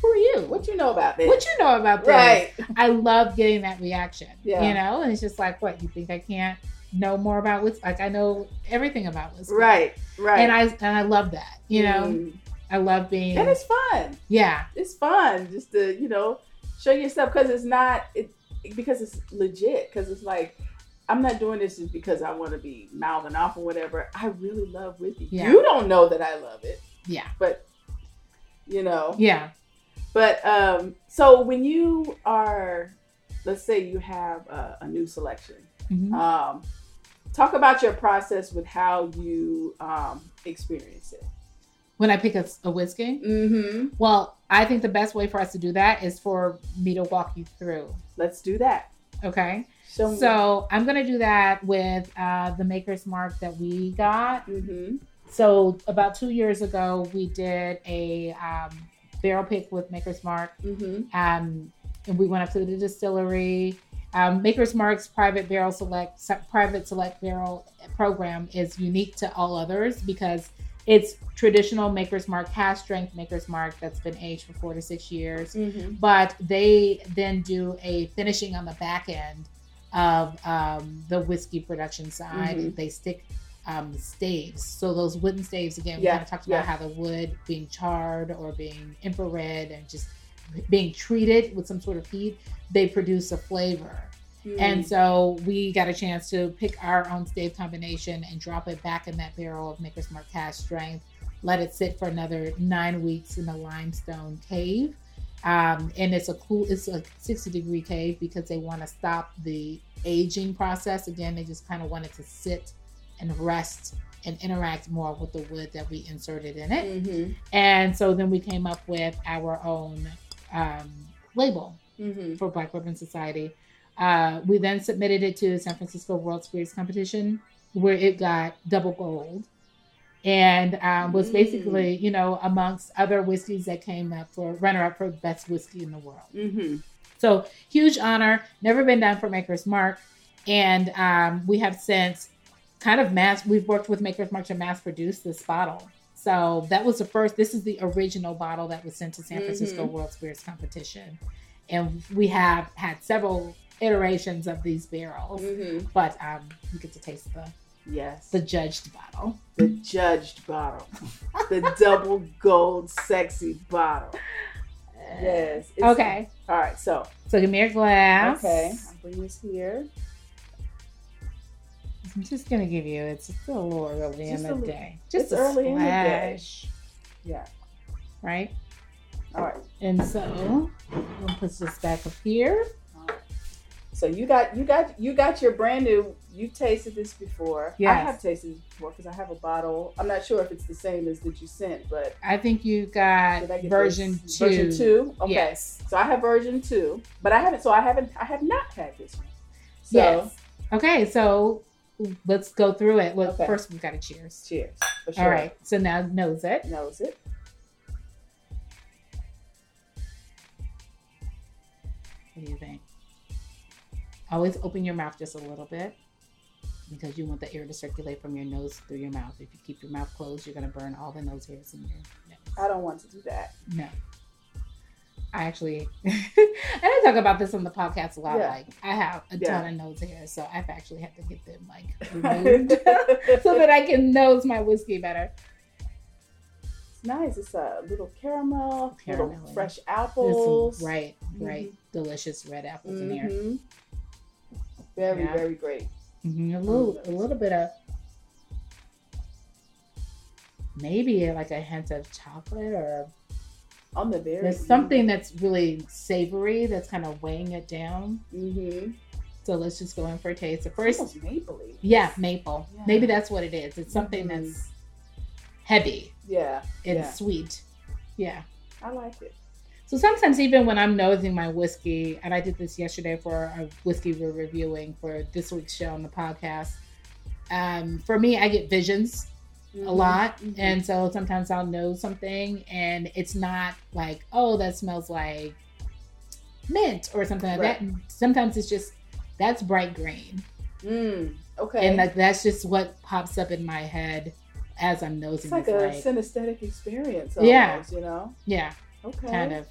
"Who are you? what you know about this? What you know about this?" right? I love getting that reaction. Yeah. You know, and it's just like, what you think I can't know more about whiskey? Like I know everything about whiskey. Right. Right. And I and I love that. You know, Mm. I love being. and it's fun. yeah. it's fun just to you know show yourself because it's not it because it's legit because it's like i'm not doing this just because i want to be mouthing off or whatever i really love whiskey Yeah. you don't know that i love it Yeah. but you know Yeah. But um so when you are let's say you have a, a new selection Mhm. um talk about your process with how you um experience it When I pick a, a whiskey, mm-hmm well, I think the best way for us to do that is for me to walk you through. let's do that Okay. Show me. So I'm gonna do that with uh, the Maker's Mark that we got. mm-hmm. So about two years ago, we did a um, barrel pick with Maker's Mark, Mm-hmm. um, and we went up to the distillery. Um, Maker's Mark's private barrel select private select barrel program is unique to all others because it's traditional Maker's Mark cask strength Maker's Mark that's been aged for four to six years Mm-hmm. but they then do a finishing on the back end of um, the whiskey production side. Mhm. They stick um, staves. So those wooden staves again, we Yeah, kind of talked yeah. about how the wood being charred or being infrared and just being treated with some sort of heat, they produce a flavor. And so we got a chance to pick our own stave combination and drop it back in that barrel of Maker's Mark cask strength. Let it sit for another nine weeks in a limestone cave. Um, and it's a cool, it's a 60 degree cave because they want to stop the aging process. Again, they just kind of want it to sit and rest and interact more with the wood that we inserted in it. Mm-hmm. And so then we came up with our own um, label Mm-hmm. for Black Bourbon Society. Uh, we then submitted it to the San Francisco World Spirits Competition, where it got double gold, and um, was Mm. basically, you know, amongst other whiskeys that came up for runner up for best whiskey in the world. Mm-hmm. So huge honor, never been done for Maker's Mark, and um, we have since kind of mass. We've worked with Maker's Mark to mass produce this bottle. So that was the first. This is the original bottle that was sent to San Francisco Mhm. World Spirits Competition, and we have had several iterations of these barrels. Mm-hmm. But um, you get to taste the Yes. the judged bottle. The judged bottle. the double gold sexy bottle. Yes. Okay, All right. So, so give me your glass. okay. I'll bring this here. I'm just gonna give you. It's still a little early Just in the day. Just early in the day. splash, Yeah. right? All right. And so we'll put this back up here. Right. So you got you got you got your brand new. You tasted this before. I have tasted this before because I have a bottle. I'm not sure if it's the same as that you sent, but I think you got did I get version this? two. Version two. Okay. Yes. So I have version two, but I haven't. So I haven't. I have not had this one. So Yes. Okay, so let's go through it. Look, Okay. first we've got a cheers. cheers. For sure. All right. So now nose it. Nose it. What do you think? Always open your mouth just a little bit because you want the air to circulate from your nose through your mouth. If you keep your mouth closed, you're going to burn all the nose hairs in your nose. I don't want to do that. No. I actually, and [LAUGHS] I talk about this on the podcast a lot. Yeah. Like, I have a Yeah. ton of nose here, so I've actually had to get them like [LAUGHS] removed [LAUGHS] so that I can nose my whiskey better. It's nice. It's a little caramel, little fresh apples. some right, right, delicious red apples in there. Mhm. Very, Yeah. very great. hmm A little, a little bit of maybe like a hint of chocolate or On the very. there's something that's really savory that's kind of weighing it down. Mm-hmm. So let's just go in for a taste. The First, mapley. yeah, maple. Yeah. Maybe that's what it is. It's something Mhm. that's heavy Yeah, and Yeah. sweet. Yeah. I like it. So sometimes even when I'm nosing my whiskey, and I did this yesterday for a whiskey we're reviewing for this week's show on the podcast. Um, for me, I get visions a Mhm. lot, Mhm. and so sometimes I'll know something, and it's not like, oh, that smells like mint or something like Right. that. Sometimes it's just that's bright green, Mm, okay. and like that's just what pops up in my head as I'm nosing. it's like a light. synesthetic experience. Almost, Yeah. You know. yeah, Okay. kind of.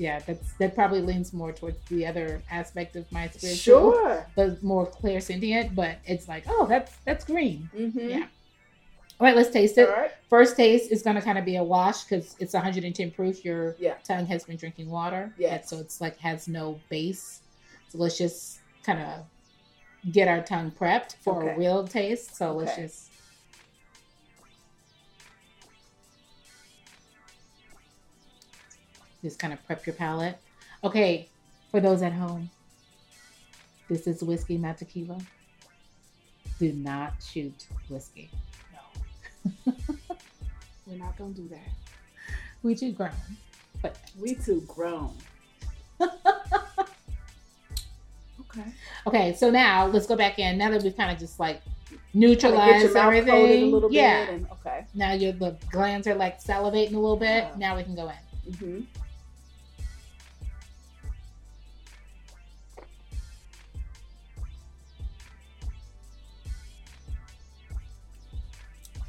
Yeah, that's that probably leans more towards the other aspect of my spiritual, Sure. but more clairsentient. But it's like, oh, that's that's green. Mm-hmm. Yeah. All right, let's taste it. right. First taste is going to kind of be a wash because it's 110 proof. Your Yeah. tongue has been drinking water. Yes. And so it's like has no base. So let's just kind of get our tongue prepped for Okay. a real taste. So let's just. Just kind of prep your palate. Okay, for those at home, this is whiskey, not tequila. Do not shoot whiskey. [LAUGHS] We're not gonna do that. We too grown. But We too grown. [LAUGHS] okay. okay, so now let's go back in. Now that we've kind of just like neutralized get your mouth everything. a little yeah. bit. And, okay. Now your the glands are like salivating a little bit. Yeah. Now we can go in. Mm-hmm.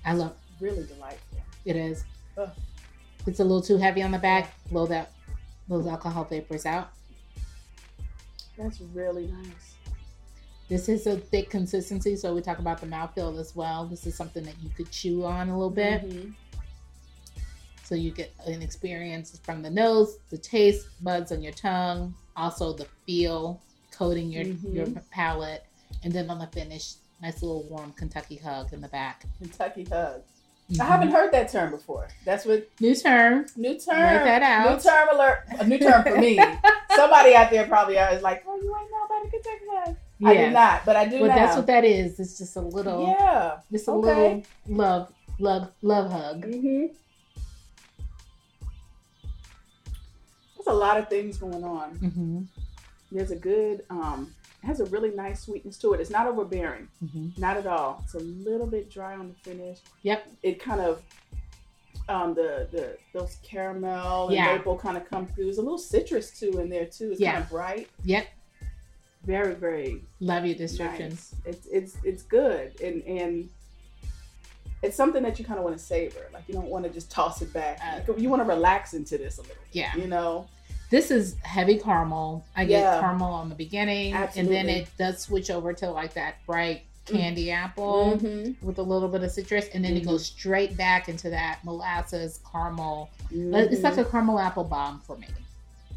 I love Really delightful. it is. It's a little too heavy on the back. Blow that those alcohol vapors out. That's really nice. This is a thick consistency, so we talk about the mouthfeel as well. This is something that you could chew on a little bit. Mhm. So you get an experience from the nose, the taste buds on your tongue, also the feel coating your Mhm. your palate, and then on the finish, nice little warm Kentucky hug in the back. Kentucky hug. Mhm. I haven't heard that term before. That's what new term. new term. Write that out. New term alert. A new term for me. [LAUGHS] Somebody out there probably is like, "Oh, you ain't know about a Kentucky hug." I did not, but I do But now. that's what that is. It's just a little, yeah. just a okay. little love, love, love hug. Mm-hmm. There's a lot of things going on. hmm There's a good, um, it has a really nice sweetness to it. It's not overbearing, hmm not at all. It's a little bit dry on the finish. Yep. It kind of, um, the the those caramel and Yeah. maple kind of come through. There's a little citrus too in there too. It's Yeah. kind of bright. Yep. Very very Love your description. nice. It's it's it's good and and. It's something that you kind of want to savor. Like you don't want to just toss it back. Uh, you want to relax into this a little. Yeah. You know. This is heavy caramel. I get Yeah. caramel on the beginning, and then it does switch over to like that bright candy apple Mhm. with a little bit of citrus, and then it Mhm. goes straight back into that molasses caramel. But It's like a caramel apple bomb for me.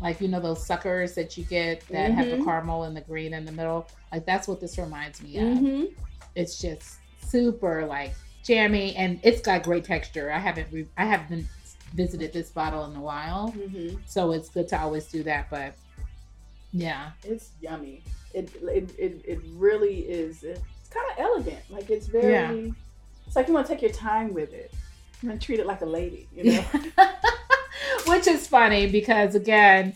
Like you know those suckers that you get that have the Mhm. caramel and the green in the middle. Like that's what this reminds me of. Mhm. It's just super like jammy, and it's got great texture. I haven't re- I haven't visited this bottle in a while. Mhm. So it's good to always do that. But Yeah. It's yummy. It it it, it really is. It's kind of elegant. Like it's very. Yeah. It's like you want to take your time with it. You want to treat it like a lady. You know. [LAUGHS] Which is funny because again,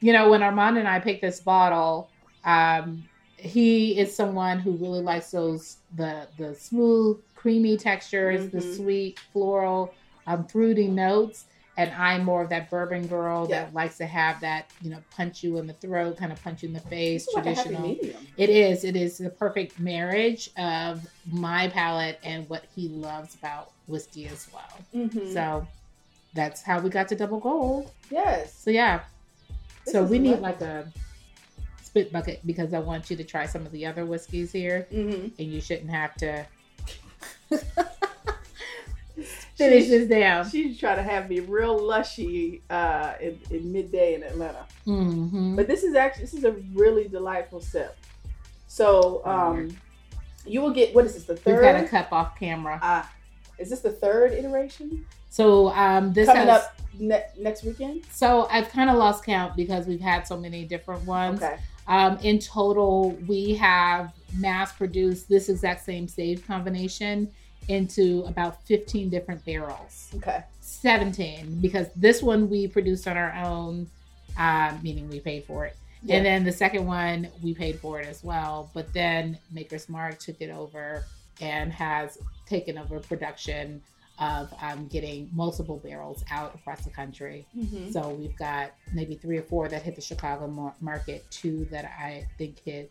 you know, when Armand and I picked this bottle, um, he is someone who really likes those the the smooth, creamy textures, the Mhm. sweet floral, um, fruity notes. And I'm more of that bourbon girl Yeah. that likes to have that, you know, punch you in the throat, kind of punch you in the face, It's like traditional. medium. It is. It is the perfect marriage of my palate and what he loves about whiskey as well. Mhm. So that's how we got to double gold. yes. So yeah. This so we need lovely. like a spit bucket because I want you to try some of the other whiskeys here, Mhm. and you shouldn't have to [LAUGHS] finish She- this down. She's trying to have me real lushy uh, in, in midday in Atlanta. hmm But this is actually this is a really delightful sip. So um, you will get what is this the We've got a third? cup off camera. Ah, is this the third iteration So um, this coming has, up ne- next weekend? So I've kind of lost count because we've had so many different ones. Okay. Um, in total, we have mass produced this exact same stave combination into about 15 different barrels. Okay. 17 because this one we produced on our own, um, meaning we paid for it. Yeah. And then the second one we paid for it as well. But then Maker's Mark took it over and has taken over production of um, getting multiple barrels out across the country. Mhm. So we've got maybe three or four that hit the Chicago mar- market, two that I think hit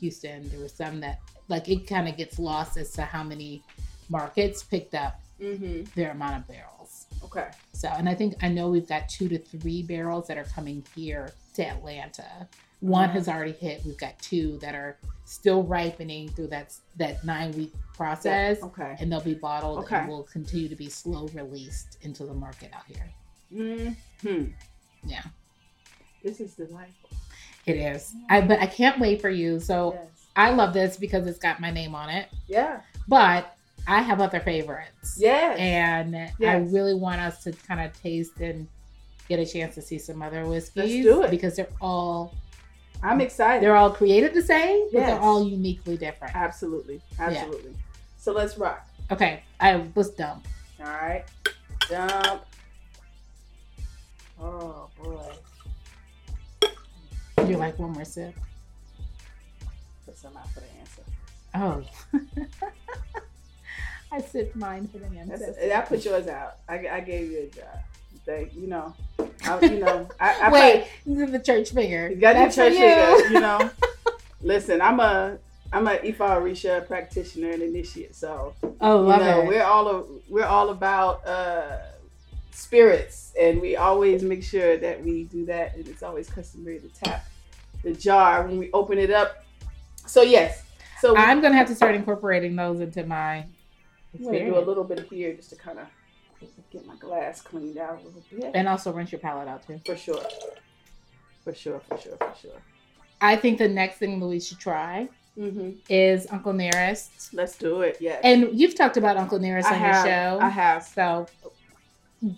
Houston. There were some that, like, it kind of gets lost as to how many markets picked up Mhm. their amount of barrels. Okay. So, and I think I know we've got two to three barrels that are coming here to Atlanta. One has already hit. We've got two that are still ripening through that that nine week process, Okay. and they'll be bottled Okay. and will continue to be slow released into the market out here. Hmm. Yeah. This is delightful. It is. I but I can't wait for you. So Yes. I love this because it's got my name on it. Yeah. But I have other favorites. Yeah. And I really want us to kind of taste and get a chance to see some other whiskeys. Let's do it. Because they're all I'm excited. they're all created the same, but Yes. they're all uniquely different. Absolutely. Absolutely. So let's rock. Okay. I let's dump. All right. Jump. Oh boy. Do you like one more sip? Put some out for the answer. Oh. [LAUGHS] I sipped mine for the answer. I put yours out. I, I gave you a job. They, you know, I, you know, [LAUGHS] I, I Wait, is the church finger. You got That's for church you. figure, you know. [LAUGHS] Listen, I'm a I'm a Ifa Orisha practitioner and initiate, so Oh, you love know it. we're all a, we're all about uh, spirits, and we always make sure that we do that, and it's always customary to tap the jar when we open it up. So yes, so I'm gonna have to start incorporating those into my I'm gonna do a little bit here just to kind of get my glass cleaned out a little bit, and also rinse your palate out too. for sure, for sure, for sure, for sure. I think the next thing that we should try hmm is Uncle Nearest. Let's do it. Yes, And you've talked about Uncle Nearest I on have, your show. I have. So,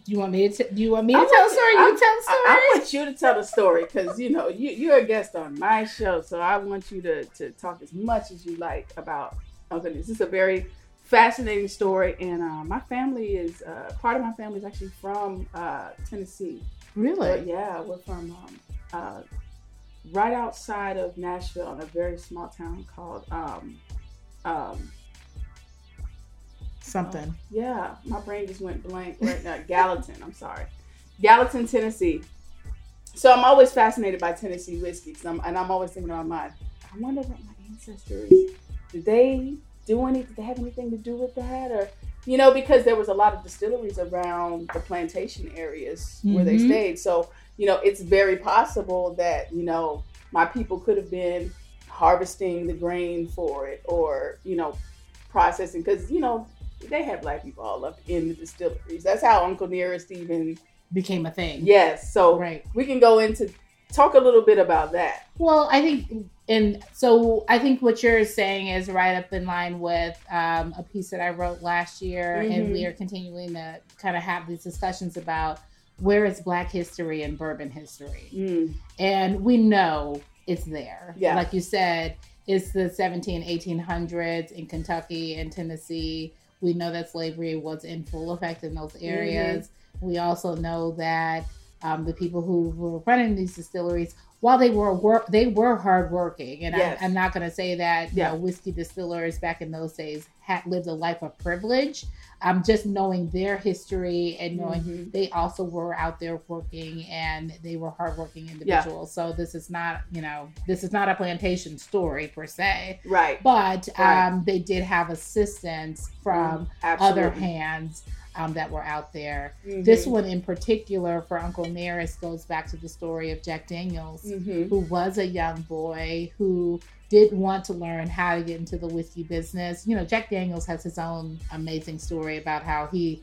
you want me to? T- do you want me to I tell a story? You tell a story. I, I want you to tell the story because you know you you're a guest on my show, so I want you to to talk as much as you like about Uncle This is a very fascinating story, and uh, my family is uh, part of my family is actually from uh, Tennessee. Really? yeah, we're from um, uh, right outside of Nashville in a very small town called um, um, Something. yeah, my brain just went blank right now. [LAUGHS] Gallatin, I'm sorry. Gallatin, Tennessee. So I'm always fascinated by Tennessee whiskey, I'm, and I'm always thinking in my mind, I wonder what my ancestors did they do any? Did they have anything to do with that, or you know, because there was a lot of distilleries around the plantation areas where they Mhm. stayed. So you know, it's very possible that you know my people could have been harvesting the grain for it, or you know, processing because you know they had black people all up in the distilleries. That's how Uncle Nearest even Became a thing. yes. So Right. we can go into talk a little bit about that. Well, I think, and so I think what you're saying is right up in line with um, a piece that I wrote last year, and Mhm. we are continuing to kind of have these discussions about where is Black history and bourbon history? Mm. And we know it's there. Yeah. Like you said, it's the 17, 1800s in Kentucky and Tennessee. We know that slavery was in full effect in those areas. We also know that um, the people who were running these distilleries, while they were work, they were hardworking. And Yes. I, I'm not going to say that you know whiskey distillers back in those days had lived a life of privilege. Um, just knowing their history and knowing Mhm. they also were out there working and they were hardworking individuals. So this is not, you know, this is not a plantation story per se, Right. but Right. um, they did have assistance from Absolutely. other hands um, that were out there. Mhm. This one in particular for Uncle Nearest goes back to the story of Jack Daniels, Mhm. who was a young boy who did want to learn how to get into the whiskey business. You know, Jack Daniels has his own amazing story about how he.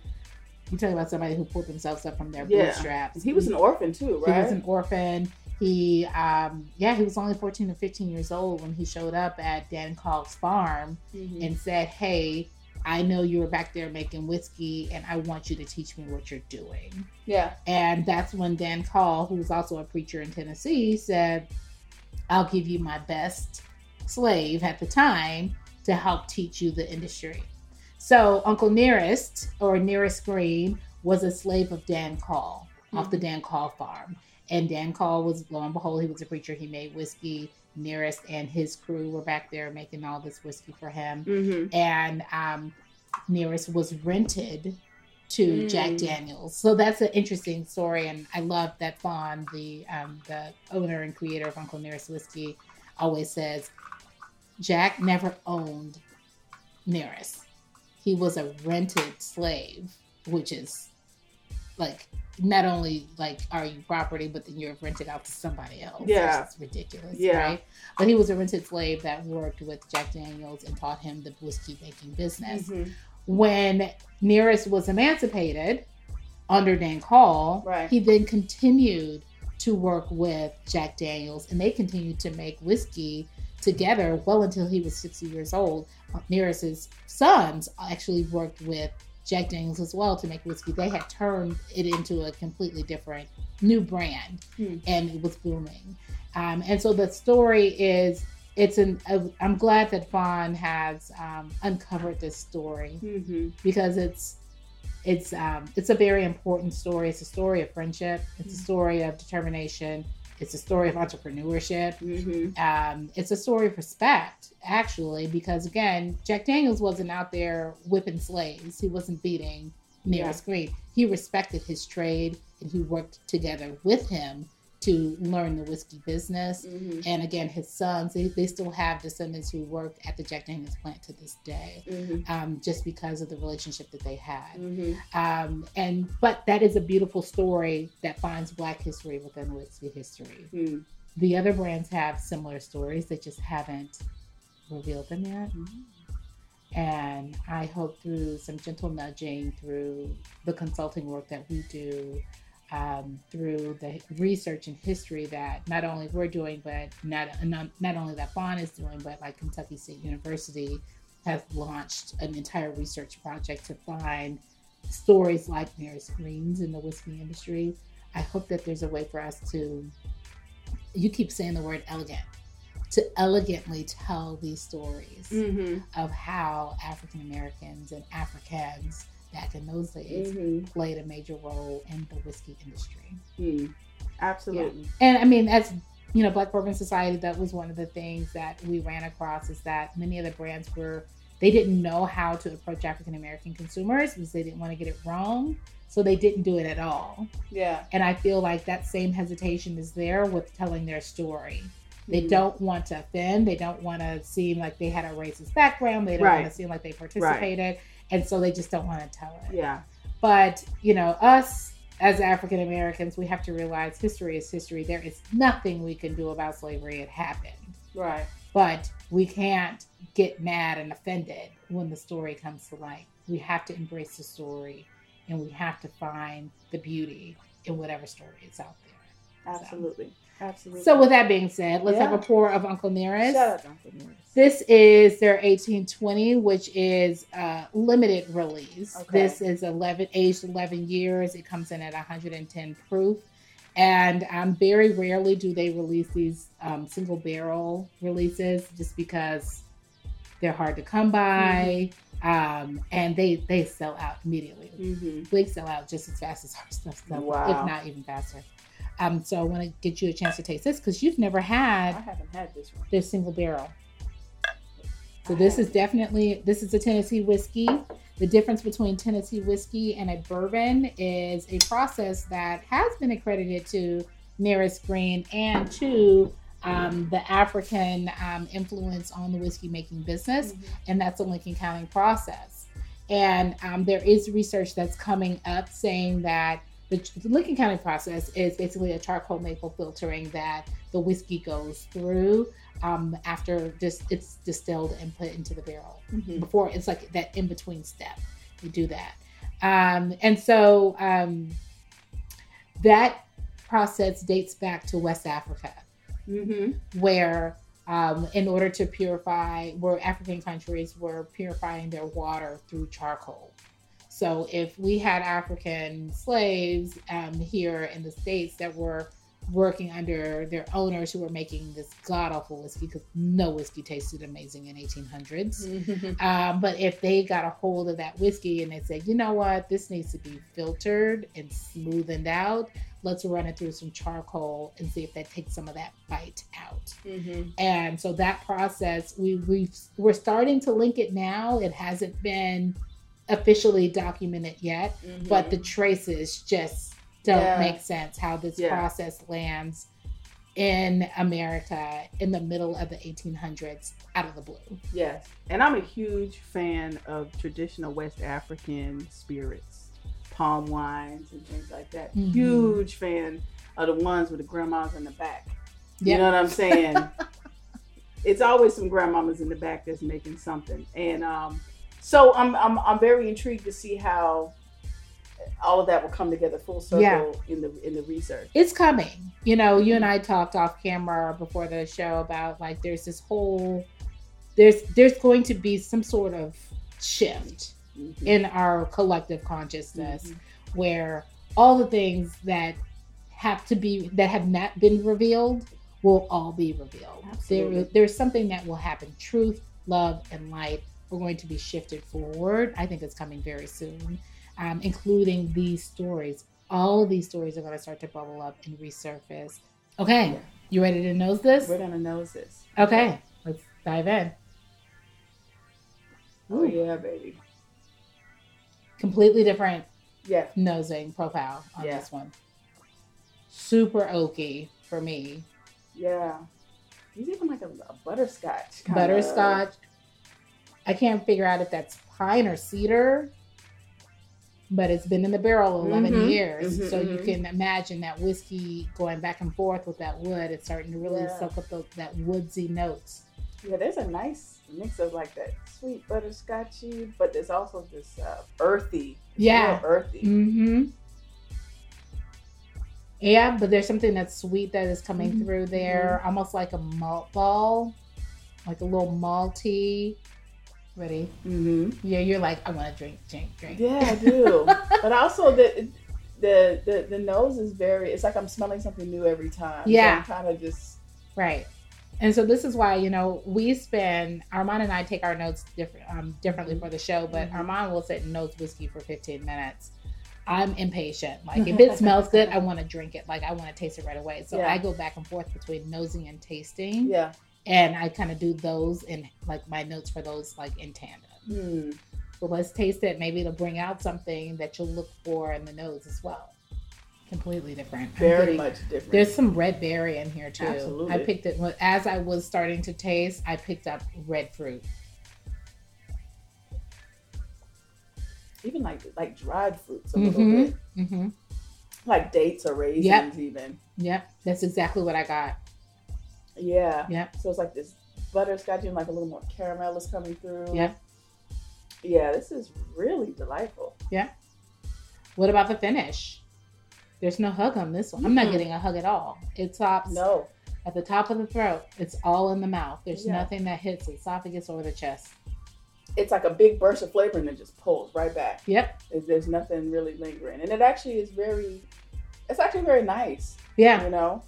You talk about somebody who pulled themselves up from their Yeah. bootstraps. He was an orphan too, right? He was an orphan. He, um, yeah, he was only 14 or 15 years old when he showed up at Dan Call's farm Mhm. and said, Hey, I know you were back there making whiskey and I want you to teach me what you're doing. yeah. And that's when Dan Call, who was also a preacher in Tennessee, said, I'll give you my best slave at the time to help teach you the industry. So Uncle Nearest or Nearest Green was a slave of Dan Call off the mm-hmm. Dan Call farm. And Dan Call was, lo and behold, he was a preacher. He made whiskey. Nearest and his crew were back there making all this whiskey for him Mm-hmm. and um, Nearest was rented to Mm. Jack Daniels. So that's an interesting story, and I love that Fawn, the um, the owner and creator of Uncle Nearest Whiskey, always says Jack never owned Nearest. He was a rented slave, which is like not only like are you property, but then you're rented out to somebody else. Yeah. it's ridiculous, Yeah. right? But he was a rented slave that worked with Jack Daniels and taught him the whiskey making business. Mhm. When Nearest was emancipated under Dan Call, Right. he then continued to work with Jack Daniels and they continued to make whiskey together well until he was 60 years old. Nearest's sons actually worked with Jack Daniels as well to make whiskey. They had turned it into a completely different new brand Hmm. and it was booming. Um, and so the story is it's an I'm glad that Fawn has um, uncovered this story Mhm. because it's it's um, it's a very important story. It's a story of friendship. It's a story of determination. It's a story of entrepreneurship. Mhm. Um, it's a story of respect, actually, because again, Jack Daniels wasn't out there whipping slaves. He wasn't beating Nearest Green. He respected his trade and he worked together with him to learn the whiskey business. Mhm. And again, his sons, they, they still have descendants who work at the Jack Daniels plant to this day, Mhm. um, just because of the relationship that they had. Mhm. Um, and but that is a beautiful story that finds Black history within whiskey history. Mhm. The other brands have similar stories; they just haven't revealed them yet. And I hope through some gentle nudging, through the consulting work that we do, um, through the research and history that not only we're doing, but not, not not only that Fawn is doing, but like Kentucky State University has launched an entire research project to find stories like Nearest Greens in the whiskey industry. I hope that there's a way for us to. You keep saying the word elegant. To elegantly tell these stories Mhm. of how African Americans and Africans back in those days Mhm. played a major role in the whiskey industry. Mhm. Absolutely. And I mean, that's, you know, Black Bourbon Society, that was one of the things that we ran across is that many of the brands were, they didn't know how to approach African American consumers because they didn't want to get it wrong. So they didn't do it at all. Yeah. And I feel like that same hesitation is there with telling their story. They Mhm. don't want to offend. They don't want to seem like they had a racist background. They don't Right. want to seem like they participated. And so they just don't want to tell it. Yeah. But, you know, us as African Americans, we have to realize history is history. There is nothing we can do about slavery. It happened. Right. But we can't get mad and offended when the story comes to light. We have to embrace the story and we have to find the beauty in whatever story is out there. Absolutely. Absolutely. So with that being said, let's Yeah. have a pour of Uncle Nearest. shout out Uncle Nearest. This is their 1820, which is uh, limited release. Okay. This is 11, aged 11 years. It comes in at 110 proof. And um, very rarely do they release these um, single barrel releases just because they're hard to come by. Um, and they, they sell out immediately. Mm-hmm. They sell out just as fast as our stuff sells, Wow. if not even faster. Um, so I want to get you a chance to taste this because you've never had. I haven't had this one. their single barrel. So this is definitely this is a Tennessee whiskey. The difference between Tennessee whiskey and a bourbon is a process that has been accredited to Nearest Green and to um, the African um, influence on the whiskey making business, and that's the Lincoln County process. And um, there is research that's coming up saying that the, the Lincoln County process is basically a charcoal maple filtering that the whiskey goes through um, after dis- it's distilled and put into the barrel. Mhm. Before it's like that in between step, you do that. Um, and so um, that process dates back to West Africa Mm-hmm. where um, in order to purify where african countries were purifying their water through charcoal so if we had african slaves um, here in the states that were working under their owners who were making this god awful whiskey because no whiskey tasted amazing in 1800s Mm-hmm. [LAUGHS] um, but if they got a hold of that whiskey and they said, you know what, this needs to be filtered and smoothened out, let's run it through some charcoal and see if that takes some of that bite out. Mm-hmm. And so that process, we we we're starting to link it now. It hasn't been officially documented yet, but the traces just don't Yeah. make sense how this Yeah. process lands in America in the middle of the 1800s out of the blue. Yes, and I'm a huge fan of traditional West African spirits, palm wines, and things like that. Mhm. Huge fan of the ones with the grandmas in the back. You know what I'm saying? [LAUGHS] it's always some grandmamas in the back that's making something, and um, so I'm, I'm I'm very intrigued to see how all of that will come together full circle Yeah. in the in the research. it's coming. You know, you and I talked off camera before the show about like there's this whole there's there's going to be some sort of shift Mhm. in our collective consciousness Mhm. where all the things that have to be that have not been revealed will all be revealed. Absolutely. There, there's something that will happen. Truth, love, and light are going to be shifted forward. I think it's coming very soon, um, including these stories. All these stories are going to start to bubble up and resurface. Okay, Yeah. you ready to nose this? We're gonna nose this. Okay, let's dive in. Oh yeah, baby. Completely different Yeah. nosing profile on Yeah. this one. Super oaky for me. Yeah. He's even like a, a butterscotch. kinda- Butterscotch. I can't figure out if that's pine or cedar, but it's been in the barrel 11 Mhm, years. mhm, so you mhm. can imagine that whiskey going back and forth with that wood. It's starting to really Yeah. soak up the, that woodsy notes. Yeah, there's a nice mix of like that sweet butterscotchy, but there's also this uh, earthy. Yeah. earthy. Mm-hmm. Yeah, but there's something that's sweet that is coming Mhm, through there, almost like a malt ball, like a little malty. Ready? Mm-hmm. Yeah, you're like, I want to drink, drink, drink. Yeah, I do. [LAUGHS] but also the, the the the nose is very. It's like I'm smelling something new every time. Yeah. So I'm kind of just. Right. And so this is why you know we spend Armand and I take our notes different um, differently for the show, but Mhm. Armand will sit and nose whiskey for 15 minutes. I'm impatient. Like if [LAUGHS] it smells good, I want to drink it. Like I want to taste it right away. So Yeah. I go back and forth between nosing and tasting. Yeah. And I kind of do those in like my notes for those like in tandem. Hmm. So let's taste it. Maybe it'll bring out something that you'll look for in the nose as well. Completely different. Very getting- much different. There's some red berry in here too. Absolutely. I picked it as I was starting to taste. I picked up red fruit. even like like dried fruits a little Mhm. bit, Mm-hmm. like dates or raisins. Yep. Even. Yep, that's exactly what I got. Yeah. Yeah. So it's like this butterscotch and like a little more caramel is coming through. Yeah. Yeah, this is really delightful. Yeah. What about the finish? There's no hug on this one. I'm not getting a hug at all. It stops No. at the top of the throat. It's all in the mouth. There's Yeah. nothing that hits the esophagus or the chest. It's like a big burst of flavor and then just pulls right back. Yep. There's nothing really lingering. And it actually is very, it's actually very nice, Yeah. you know?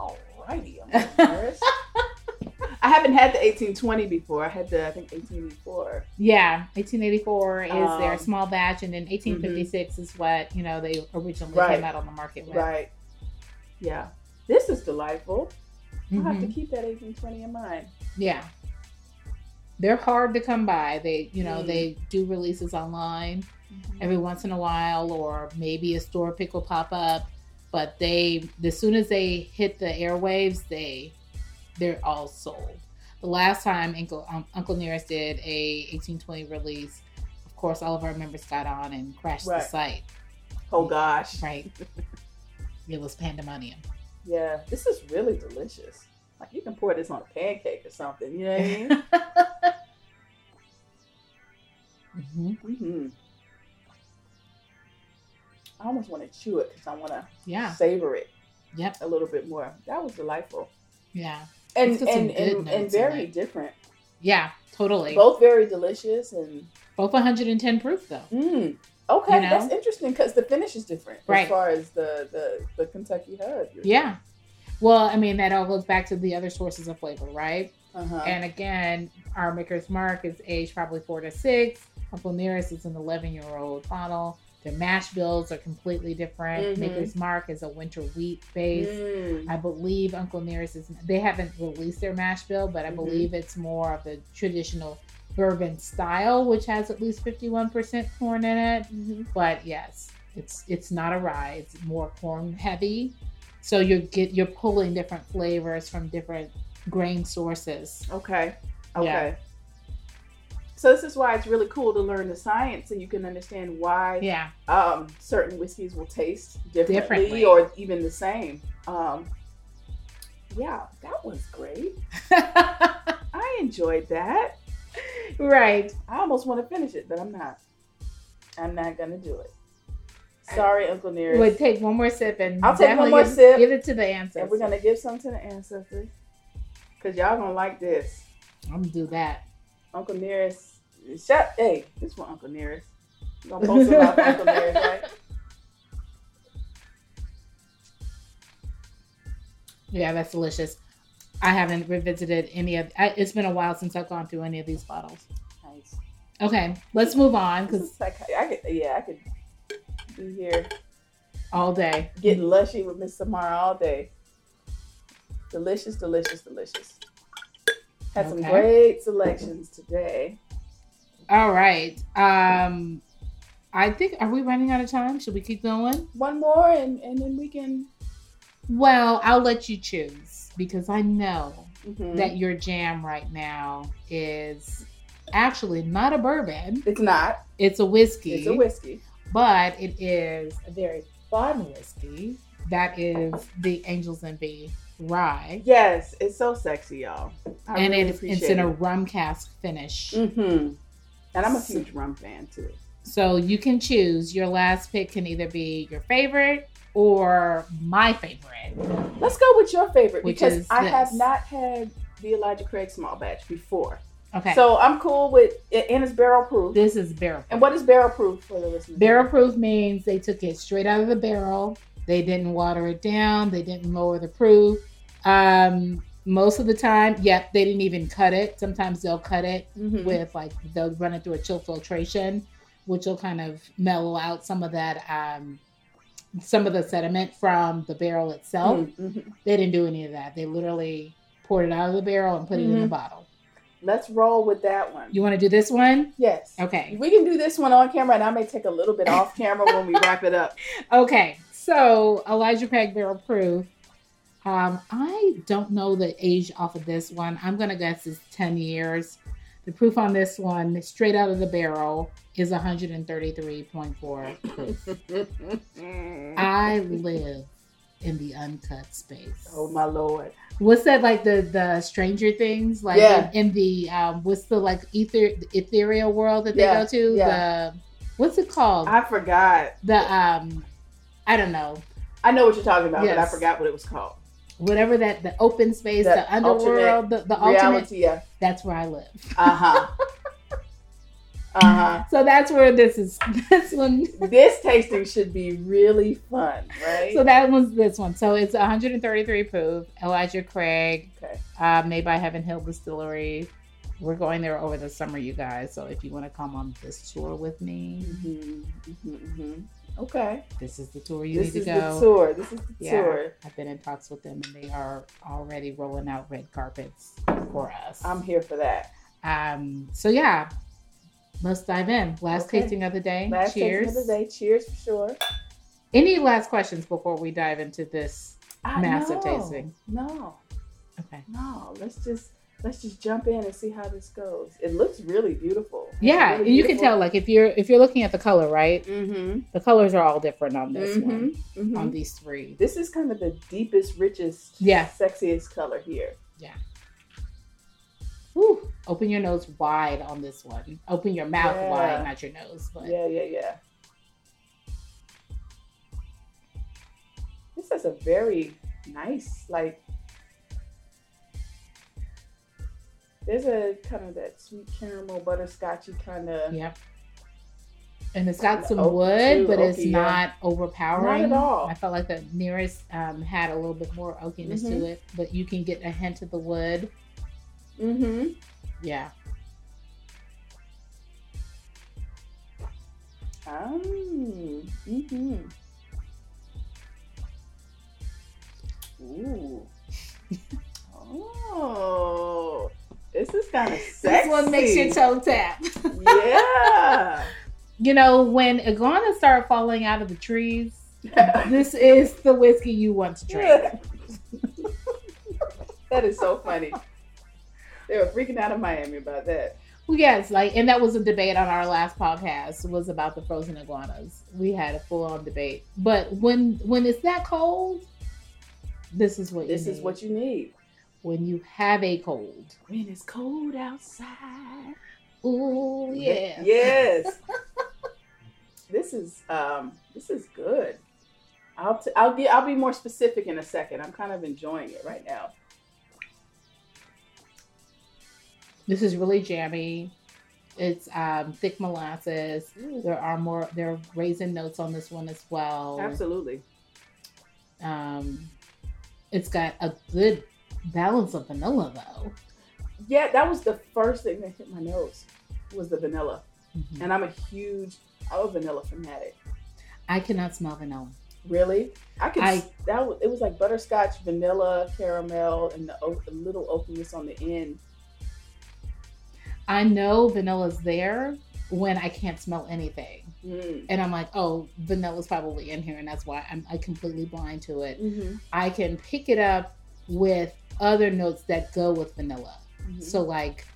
Alrighty. Uncle [LAUGHS] Nearest. I haven't had the 1820 before. I had the, I think, 1884. Yeah. 1884 is their Um, small batch, and then 1856 is what you know they originally Right. came out on the market with. Right. Yeah. This is delightful. I'll have to Mhm. keep that 1820 in mind. Yeah. They're hard to come by. They, you know, Mm. they do releases online every once in a while, or maybe a store pick will pop up. But they, as soon as they hit the airwaves, they, they're all sold. The last time Uncle um, Uncle Nearest did a 1820 release, of course, all of our members got on and crashed the site. Oh gosh. Right. it was pandemonium. Yeah. This is really delicious. Like you can pour this on a pancake or something. You know what I mean? [LAUGHS] hmm hmm I almost want to chew it because I want to Yeah. savor it Yep. a little bit more. That was delightful. Yeah. And It's got some and, and, and very different. Yeah. Totally. Both very delicious and Both 110 proof though. mm, okay. You know? That's interesting because the finish is different Right. as far as the the, the Kentucky Hud. Yeah. Well, I mean, that all goes back to the other sources of flavor, right? Uh-huh. And again, our Maker's Mark is aged probably four to six. Uncle Nearest is an 11 year old bottle. Their mash bills are completely different. Mhm. Maker's Mark is a winter wheat base. Mm. I believe Uncle Nearest is, they haven't released their mash bill, but I Mhm. believe it's more of the traditional bourbon style, which has at least 51% corn in it. Mhm. but yes, it's it's not a rye. It's more corn heavy, so you're get you're pulling different flavors from different grain sources. Okay. Okay. Yeah. So this is why it's really cool to learn the science, and you can understand why Yeah, um, certain whiskeys will taste differently, Differently. or even the same. Um, yeah, that was great. [LAUGHS] I enjoyed that. right. I almost want to finish it, but I'm not. I'm not gonna do it. Sorry, Uncle Nearest. Would take one more sip and I'll take one more give, sip. Give it to the ancestors. and we're gonna give some to the ancestors, cause y'all gonna like this. I'm gonna do that. Uncle Nearest, shut. Hey, this one, Uncle Nearest. You gonna post about Uncle Nearest, right? Yeah, that's delicious. I haven't revisited any of. I, it's been a while since I've gone through any of these bottles. Nice. Okay, let's move on because like I could, yeah, I could be here all day. getting lushy with Miss Samara all day. Delicious, delicious, delicious. Had some great selections today. All right. Um, I think are we running out of time? Should we keep going? One more, and and then we can. Well, I'll let you choose because I know mhm. that your jam right now is actually not a bourbon. it's not. It's a whiskey, It's a whiskey. but it is a very fun whiskey. That is the Angel's Envy rye, Yes, it's so sexy, y'all. I and really it's it's in a rum cask finish. Mm-hmm. And I'm a huge rum fan too. So you can choose. Your last pick can either be your favorite or my favorite. Let's go with your favorite Which because I have not had the Elijah Craig small batch before. Okay. So I'm cool with and it's barrel proof. this is barrel. And what is barrel proof for the listeners? Barrel proof means they took it straight out of the barrel. They didn't water it down. They didn't lower the proof. Um, most of the time, yep, they didn't even cut it. Sometimes they'll cut it Mhm. with like they'll run it through a chill filtration, which will kind of mellow out some of that um, some of the sediment from the barrel itself. Mhm. They didn't do any of that. They literally poured it out of the barrel and put it in the Mhm. bottle. Let's roll with that one. You want to do this one? Yes. Okay. We can do this one on camera, and I may take a little bit off camera when we wrap it up. [LAUGHS] Okay, so Elijah Craig Barrel Proof. Um, I don't know the age off of this one. I'm gonna guess it's 10 years. The proof on this one, straight out of the barrel, is 133.4 proof. [LAUGHS] I live in the uncut space. oh my lord! What's that like the the Stranger Things? Like Yeah. in, in the um, what's the like ether the ethereal world that they Yeah, go to? yeah. The What's it called? I forgot. the um, I don't know. I know what you're talking about, but I forgot what it was called. Whatever that the open space, That the underworld, the, the alternate. Reality, yeah. That's where I live. Uh huh. [LAUGHS] uh huh. So that's where this is. This one. This tasting should be really fun, right? So that one's this one. So it's 133 proof. Elijah Craig, okay. uh, made by Heaven Hill Distillery. We're going there over the summer, you guys. So if you want to come on this tour with me, hmm hmm hmm Okay. this is the tour you This need is the tour. This is the Yeah. tour. I've been in talks with them, and they are already rolling out red carpets for us. I'm here for that. Um. So yeah, let's dive in. Last Okay. tasting of the day. Last Cheers. tasting of the day. Cheers for sure. Any last questions before we dive into this? I- Massive tasting. No, Okay. no. Let's just let's just jump in and see how this goes. It looks really beautiful. It's Yeah, really you can tell like if you're if you're looking at the color, right? Mm-hmm. The colors are all different on this one, Mm-hmm. on these three. This is kind of the deepest, richest, Yeah. sexiest color here. Yeah. Whew. Open your nose wide on this one. Open your mouth Yeah. wide, not your nose. But Yeah, yeah, yeah. This has a very nice, like, there's a kind of that sweet caramel butterscotchy kind of. Yep. And it's got some wood, too, but it's oaky, yeah. not overpowering. Not at all. I felt like the nearest um, had a little bit more oakiness Mhm. to it, but you can get a hint of the wood. Mm-hmm. Yeah. Um, mm-hmm. Ooh. [LAUGHS] oh. This is kind of sexy. This one makes your toe tap. Yeah. [LAUGHS] you know, when iguanas start falling out of the trees, this is the whiskey you want to drink. [LAUGHS] that is so funny. They were freaking out in Miami about that. Well, yes, like, and that was a debate on our last podcast was about the frozen iguanas. We had a full on debate, but when when it's that cold, this is what This is what you need. When you have a cold. When it's cold outside. Ooh, yeah. Yes. [LAUGHS] this is um this is good. I'll t- I'll get I'll be more specific in a second. I'm kind of enjoying it right now. This is really jammy. It's um, thick molasses. There are more. There are raisin notes on this one as well. Absolutely. Um, it's got a good balance of vanilla though. Yeah, that was the first thing that hit my nose was the vanilla. Mhm. And I'm a huge I'm a vanilla fanatic. I cannot smell vanilla. Really? I could I- that was it was like butterscotch, vanilla, caramel, and the, the little oakiness on the end. I know vanilla's there when I can't smell anything, Mm. and I'm like, oh, vanilla's probably in here, and that's why I'm I completely blind to it. Mm-hmm. I can pick it up with other notes that go with vanilla. Mm-hmm. So like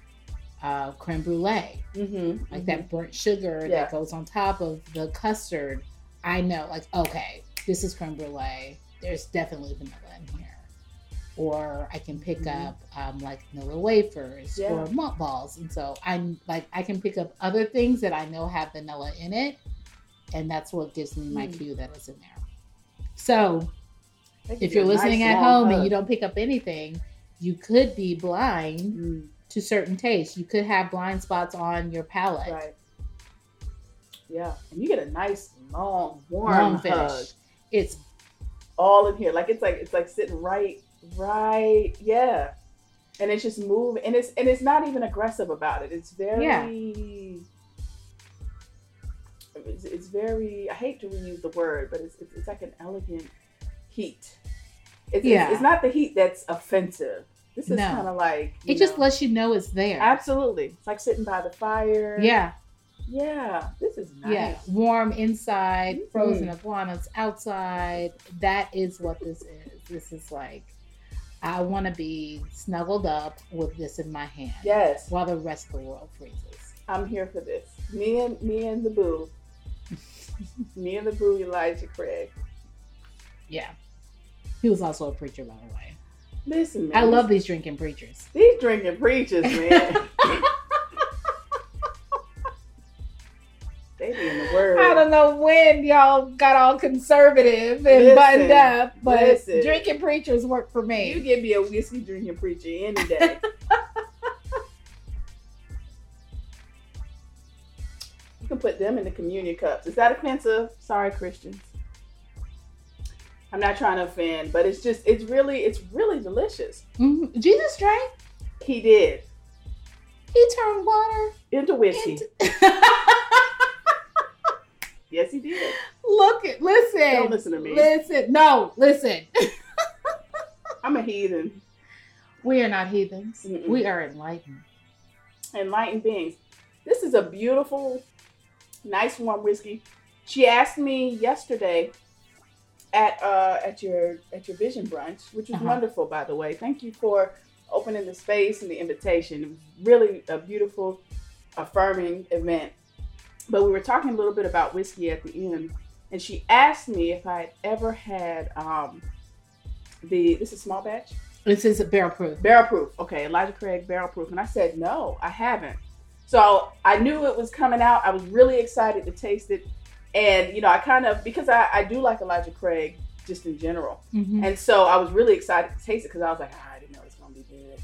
uh, creme brulee, mm-hmm. like that burnt sugar Yeah. that goes on top of the custard. I know, like, okay, this is creme brulee. There's definitely vanilla in here. Or I can pick Mhm. up um, like vanilla wafers Yeah. or malt balls, and so I'm like I can pick up other things that I know have vanilla in it, and that's what gives me my Mm. cue that it's in there. So if you're listening at home and you don't pick up anything, you could be blind Mm, to certain tastes. You could have blind spots on your palate. right. Yeah, and you get a nice long warm Long hug finish. It's all in here. Like it's like it's like sitting right, right, yeah. And it's just moving, and it's and it's not even aggressive about it. It's very, it's, it's very. I hate to reuse the word, but it's it's, it's like an elegant heat. It's, Yeah. it's it's not the heat that's offensive. This is No. kind of like it just lets you know it's there. absolutely. It's like sitting by the fire. Yeah, yeah. This is nice. yeah. Warm inside, Mhm. frozen iguanas outside. That is what this is. This is like I want to be snuggled up with this in my hand Yes, while the rest of the world freezes. I'm here for this. Me and me and the boo. [LAUGHS] me and the boo Elijah Craig. Yeah. He was also a preacher, by the way. Listen, man. I love these drinking preachers. these drinking preachers, man. [LAUGHS] they be in the world. I don't know when y'all got all conservative and Listen, buttoned up, but listen. drinking preachers work for me. You give me a whiskey drinking preacher any day. [LAUGHS] you can put them in the communion cups. Is that offensive? Sorry, Christians. I'm not trying to offend, but it's just it's really it's really delicious. Mhm. Jesus drank. He did He turned water into whiskey. into. [LAUGHS] yes, he did. Look at listen. Don't listen to me. Listen, no, listen. [LAUGHS] I'm a heathen. we are not heathens. Mm-mm. We are enlightened. enlightened beings. This is a beautiful, nice warm whiskey. She asked me yesterday at uh at your at your vision brunch, which was Uh-huh. wonderful by the way. Thank you for opening the space and the invitation. It was really a beautiful, affirming event. But we were talking a little bit about whiskey at the end, and she asked me if I had ever had um the this is small batch This is a barrel proof. barrel proof. Okay, Elijah Craig barrel proof. And I said, no, I haven't. So I knew it was coming out. I was really excited to taste it. And, you know, I kind of, because I, I do like Elijah Craig just in general. Mhm. And so I was really excited to taste it because I was like, ah, I didn't know it was going to be good.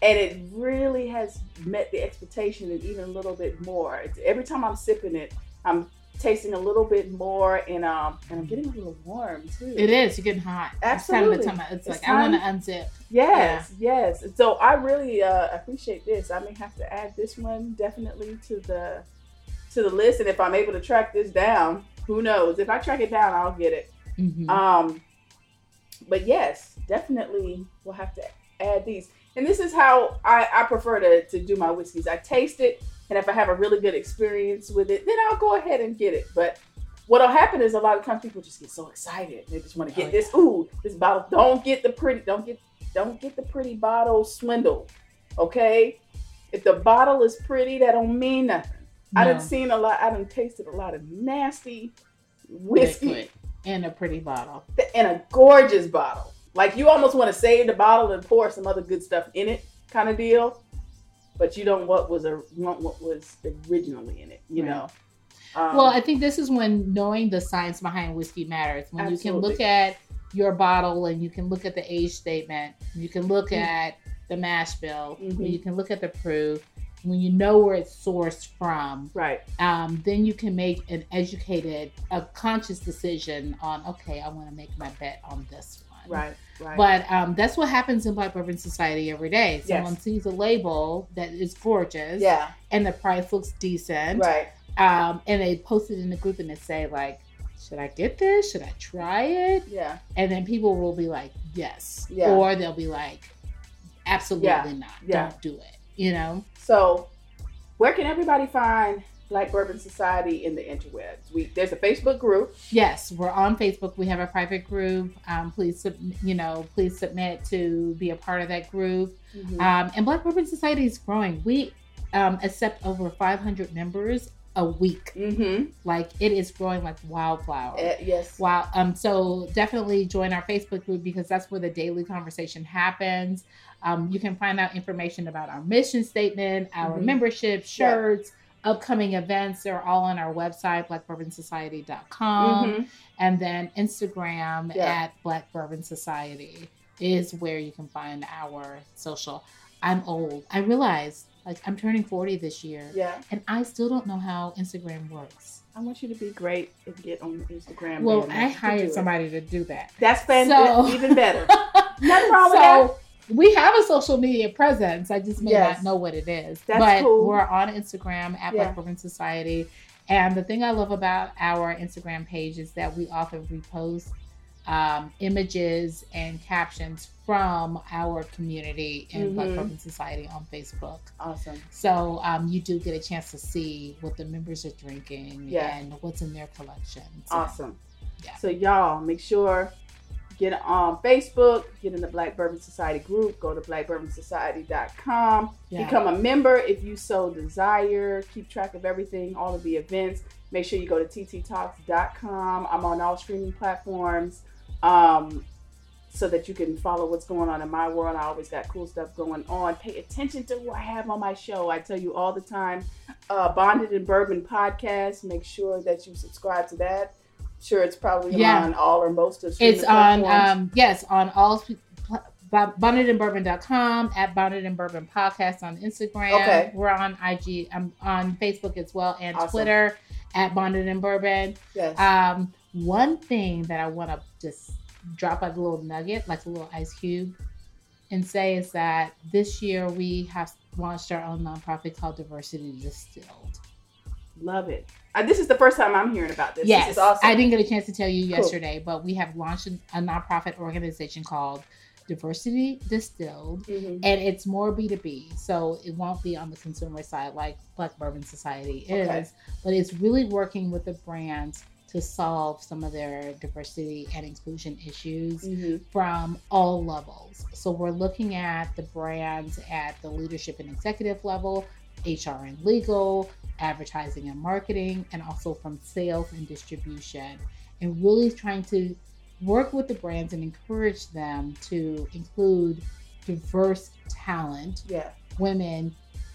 And it really has met the expectation and even a little bit more. It's, every time I'm sipping it, I'm tasting a little bit more and um and I'm getting a little warm too. It is. You're getting hot. Absolutely. It's, time to time. it's It's like I want to unzip. Yes, yes. So I really uh, appreciate this. I may have to add this one definitely to the to the list, and if I'm able to track this down, who knows? If I track it down, I'll get it. Mhm. Um, but yes, definitely we'll have to add these. And this is how I, I prefer to, to do my whiskeys. I taste it, and if I have a really good experience with it, then I'll go ahead and get it. But what'll happen is a lot of times people just get so excited. They just want to get Oh, this. Ooh, this bottle. Don't get the pretty. Don't get. Don't get the pretty bottle swindle. Okay. If the bottle is pretty, that don't mean nothing. I No. done seen a lot. I done tasted a lot of nasty whiskey Liquid in a pretty bottle. in a gorgeous bottle. Like you almost want to save the bottle and pour some other good stuff in it, kind of deal. But you don't what was a want what was originally in it, you Right. know. Um, well, I think this is when knowing the science behind whiskey matters. When you can look at your bottle and you can look at the age statement, you can look Mm. at the mash bill, Mhm. you can look at the proof, when you know where it's sourced from, right, um, then you can make an educated, a conscious decision on, okay, I want to make my bet on this one. right, right. But um, that's what happens in Black Bourbon Society every day. Someone Yes. sees a label that is gorgeous, yeah, and the price looks decent, right. um, and they post it in the group and they say like, "Should I get this? Should I try it?" Yeah, And then people will be like, "Yes," Yeah. or they'll be like, "Absolutely Yeah. not. Yeah. Don't do it." You know? So, where can everybody find Black Bourbon Society in the interwebs? We there's a Facebook group. Yes, we're on Facebook. We have a private group. Um, please, sub- you know, please submit to be a part of that group. Um, and Black Bourbon Society is growing. We um, accept over 500 members a week. Mm-hmm. Like it is growing like wildflower. yes. Wow. Um, so definitely join our Facebook group because that's where the daily conversation happens. Um, you can find out information about our mission statement, our Mhm. membership, shirts, upcoming events. They're all on our website, blackbourbonsociety.com. Mhm. And then Instagram Yeah. at Black Bourbon Society is where you can find our social. I'm old. I realize like I'm turning 40 this year Yeah. and I still don't know how Instagram works. I want you to be great and get on Instagram. Well. I hired it. somebody to do that. That's fan- So- even better. [LAUGHS] Nothing wrong with that. so we have a social media presence. I just may Yes. not know what it is. That's but cool. we're on Instagram at Yeah. Black Bourbon Society. And the thing I love about our Instagram page is that we often repost um, images and captions from our community in Black Mhm. Bourbon Society on Facebook. Awesome. So um, you do get a chance to see what the members are drinking Yeah. and what's in their collections. Awesome. Yeah. So y'all make sure get on Facebook, get in the Black Bourbon Society group, go to blackbourbonsociety.com, Yeah. become a member if you so desire, keep track of everything, all of the events. Make sure you go to tititalks.com. I'm on all streaming platforms. Um, so that you can follow what's going on in my world. I always got cool stuff going on. Pay attention to who I have on my show. I tell you all the time, uh, Bonded in Bourbon podcast. Make sure that you subscribe to that. Sure, it's probably Yeah. on all or most of It's on um yes on all sp- pl- bo- bondedinbourbon.com at bonded in bourbon podcast on Instagram. Okay. We're on IG. I'm on Facebook as well and Awesome. Twitter at bonded in bourbon. yes. Um, one thing that I want to just drop like a little nugget, like a little ice cube, and say is that this year we have launched our own nonprofit called Diversity Distilled. Love it. Uh, this is the first time I'm hearing about this. yes, This is awesome. I didn't get a chance to tell you Cool. yesterday, but we have launched a nonprofit organization called Diversity Distilled, Mhm. and it's more B2B, so it won't be on the consumer side like Black Bourbon Society is, Okay. but it's really working with the brands to solve some of their diversity and inclusion issues Mhm. from all levels. So we're looking at the brands at the leadership and executive level, HR and legal, advertising and marketing, and also from sales and distribution, and really trying to work with the brands and encourage them to include diverse talent, Yeah. women,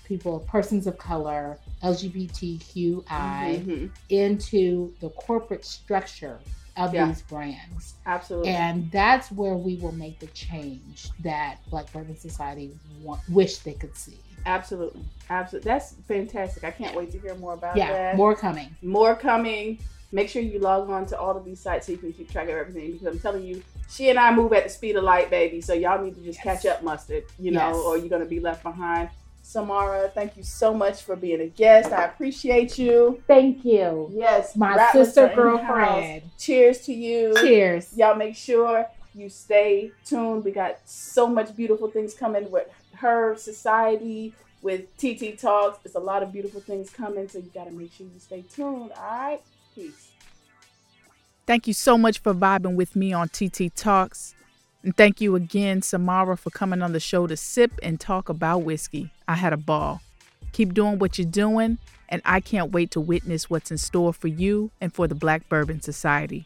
people, persons of color, LGBTQI, Mhm. into the corporate structure of Yeah. these brands. Absolutely. And that's where we will make the change that Black Bourbon Society want, wish they could see. Absolutely. Absolutely. That's fantastic. I can't wait to hear more about yeah, that. more coming. more coming. Make sure you log on to all of these sites so you can keep track of everything because I'm telling you, she and I move at the speed of light, baby. So y'all need to just Yes. catch up, mustard, you know, Yes. or you're going to be left behind. Samara, thank you so much for being a guest. I appreciate you. Thank you. Yes, My Rattlers sister are in the house. girlfriend. Cheers to you. Cheers. Y'all make sure you stay tuned. We got so much beautiful things coming with her society, with TiTi Talks. It's a lot of beautiful things coming, so you got to make sure you stay tuned. All right, peace. Thank you so much for vibing with me on TiTi Talks. And thank you again, Samara, for coming on the show to sip and talk about whiskey. I had a ball. Keep doing what you're doing, and I can't wait to witness what's in store for you and for the Black Bourbon Society.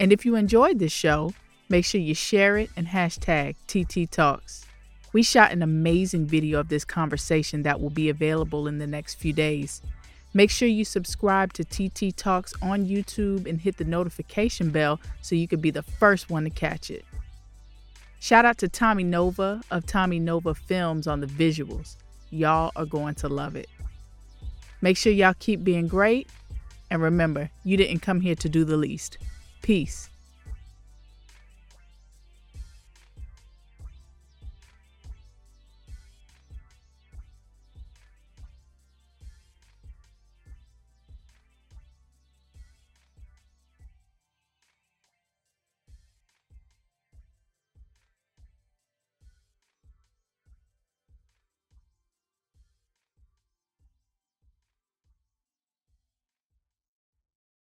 And if you enjoyed this show, make sure you share it and hashtag TiTi Talks. We shot an amazing video of this conversation that will be available in the next few days. Make sure you subscribe to TiTi Talks on YouTube and hit the notification bell so you can be the first one to catch it. Shout out to Tommy Nova of Tommy Nova Films on the visuals. Y'all are going to love it. Make sure y'all keep being great. And remember, you didn't come here to do the least. Peace.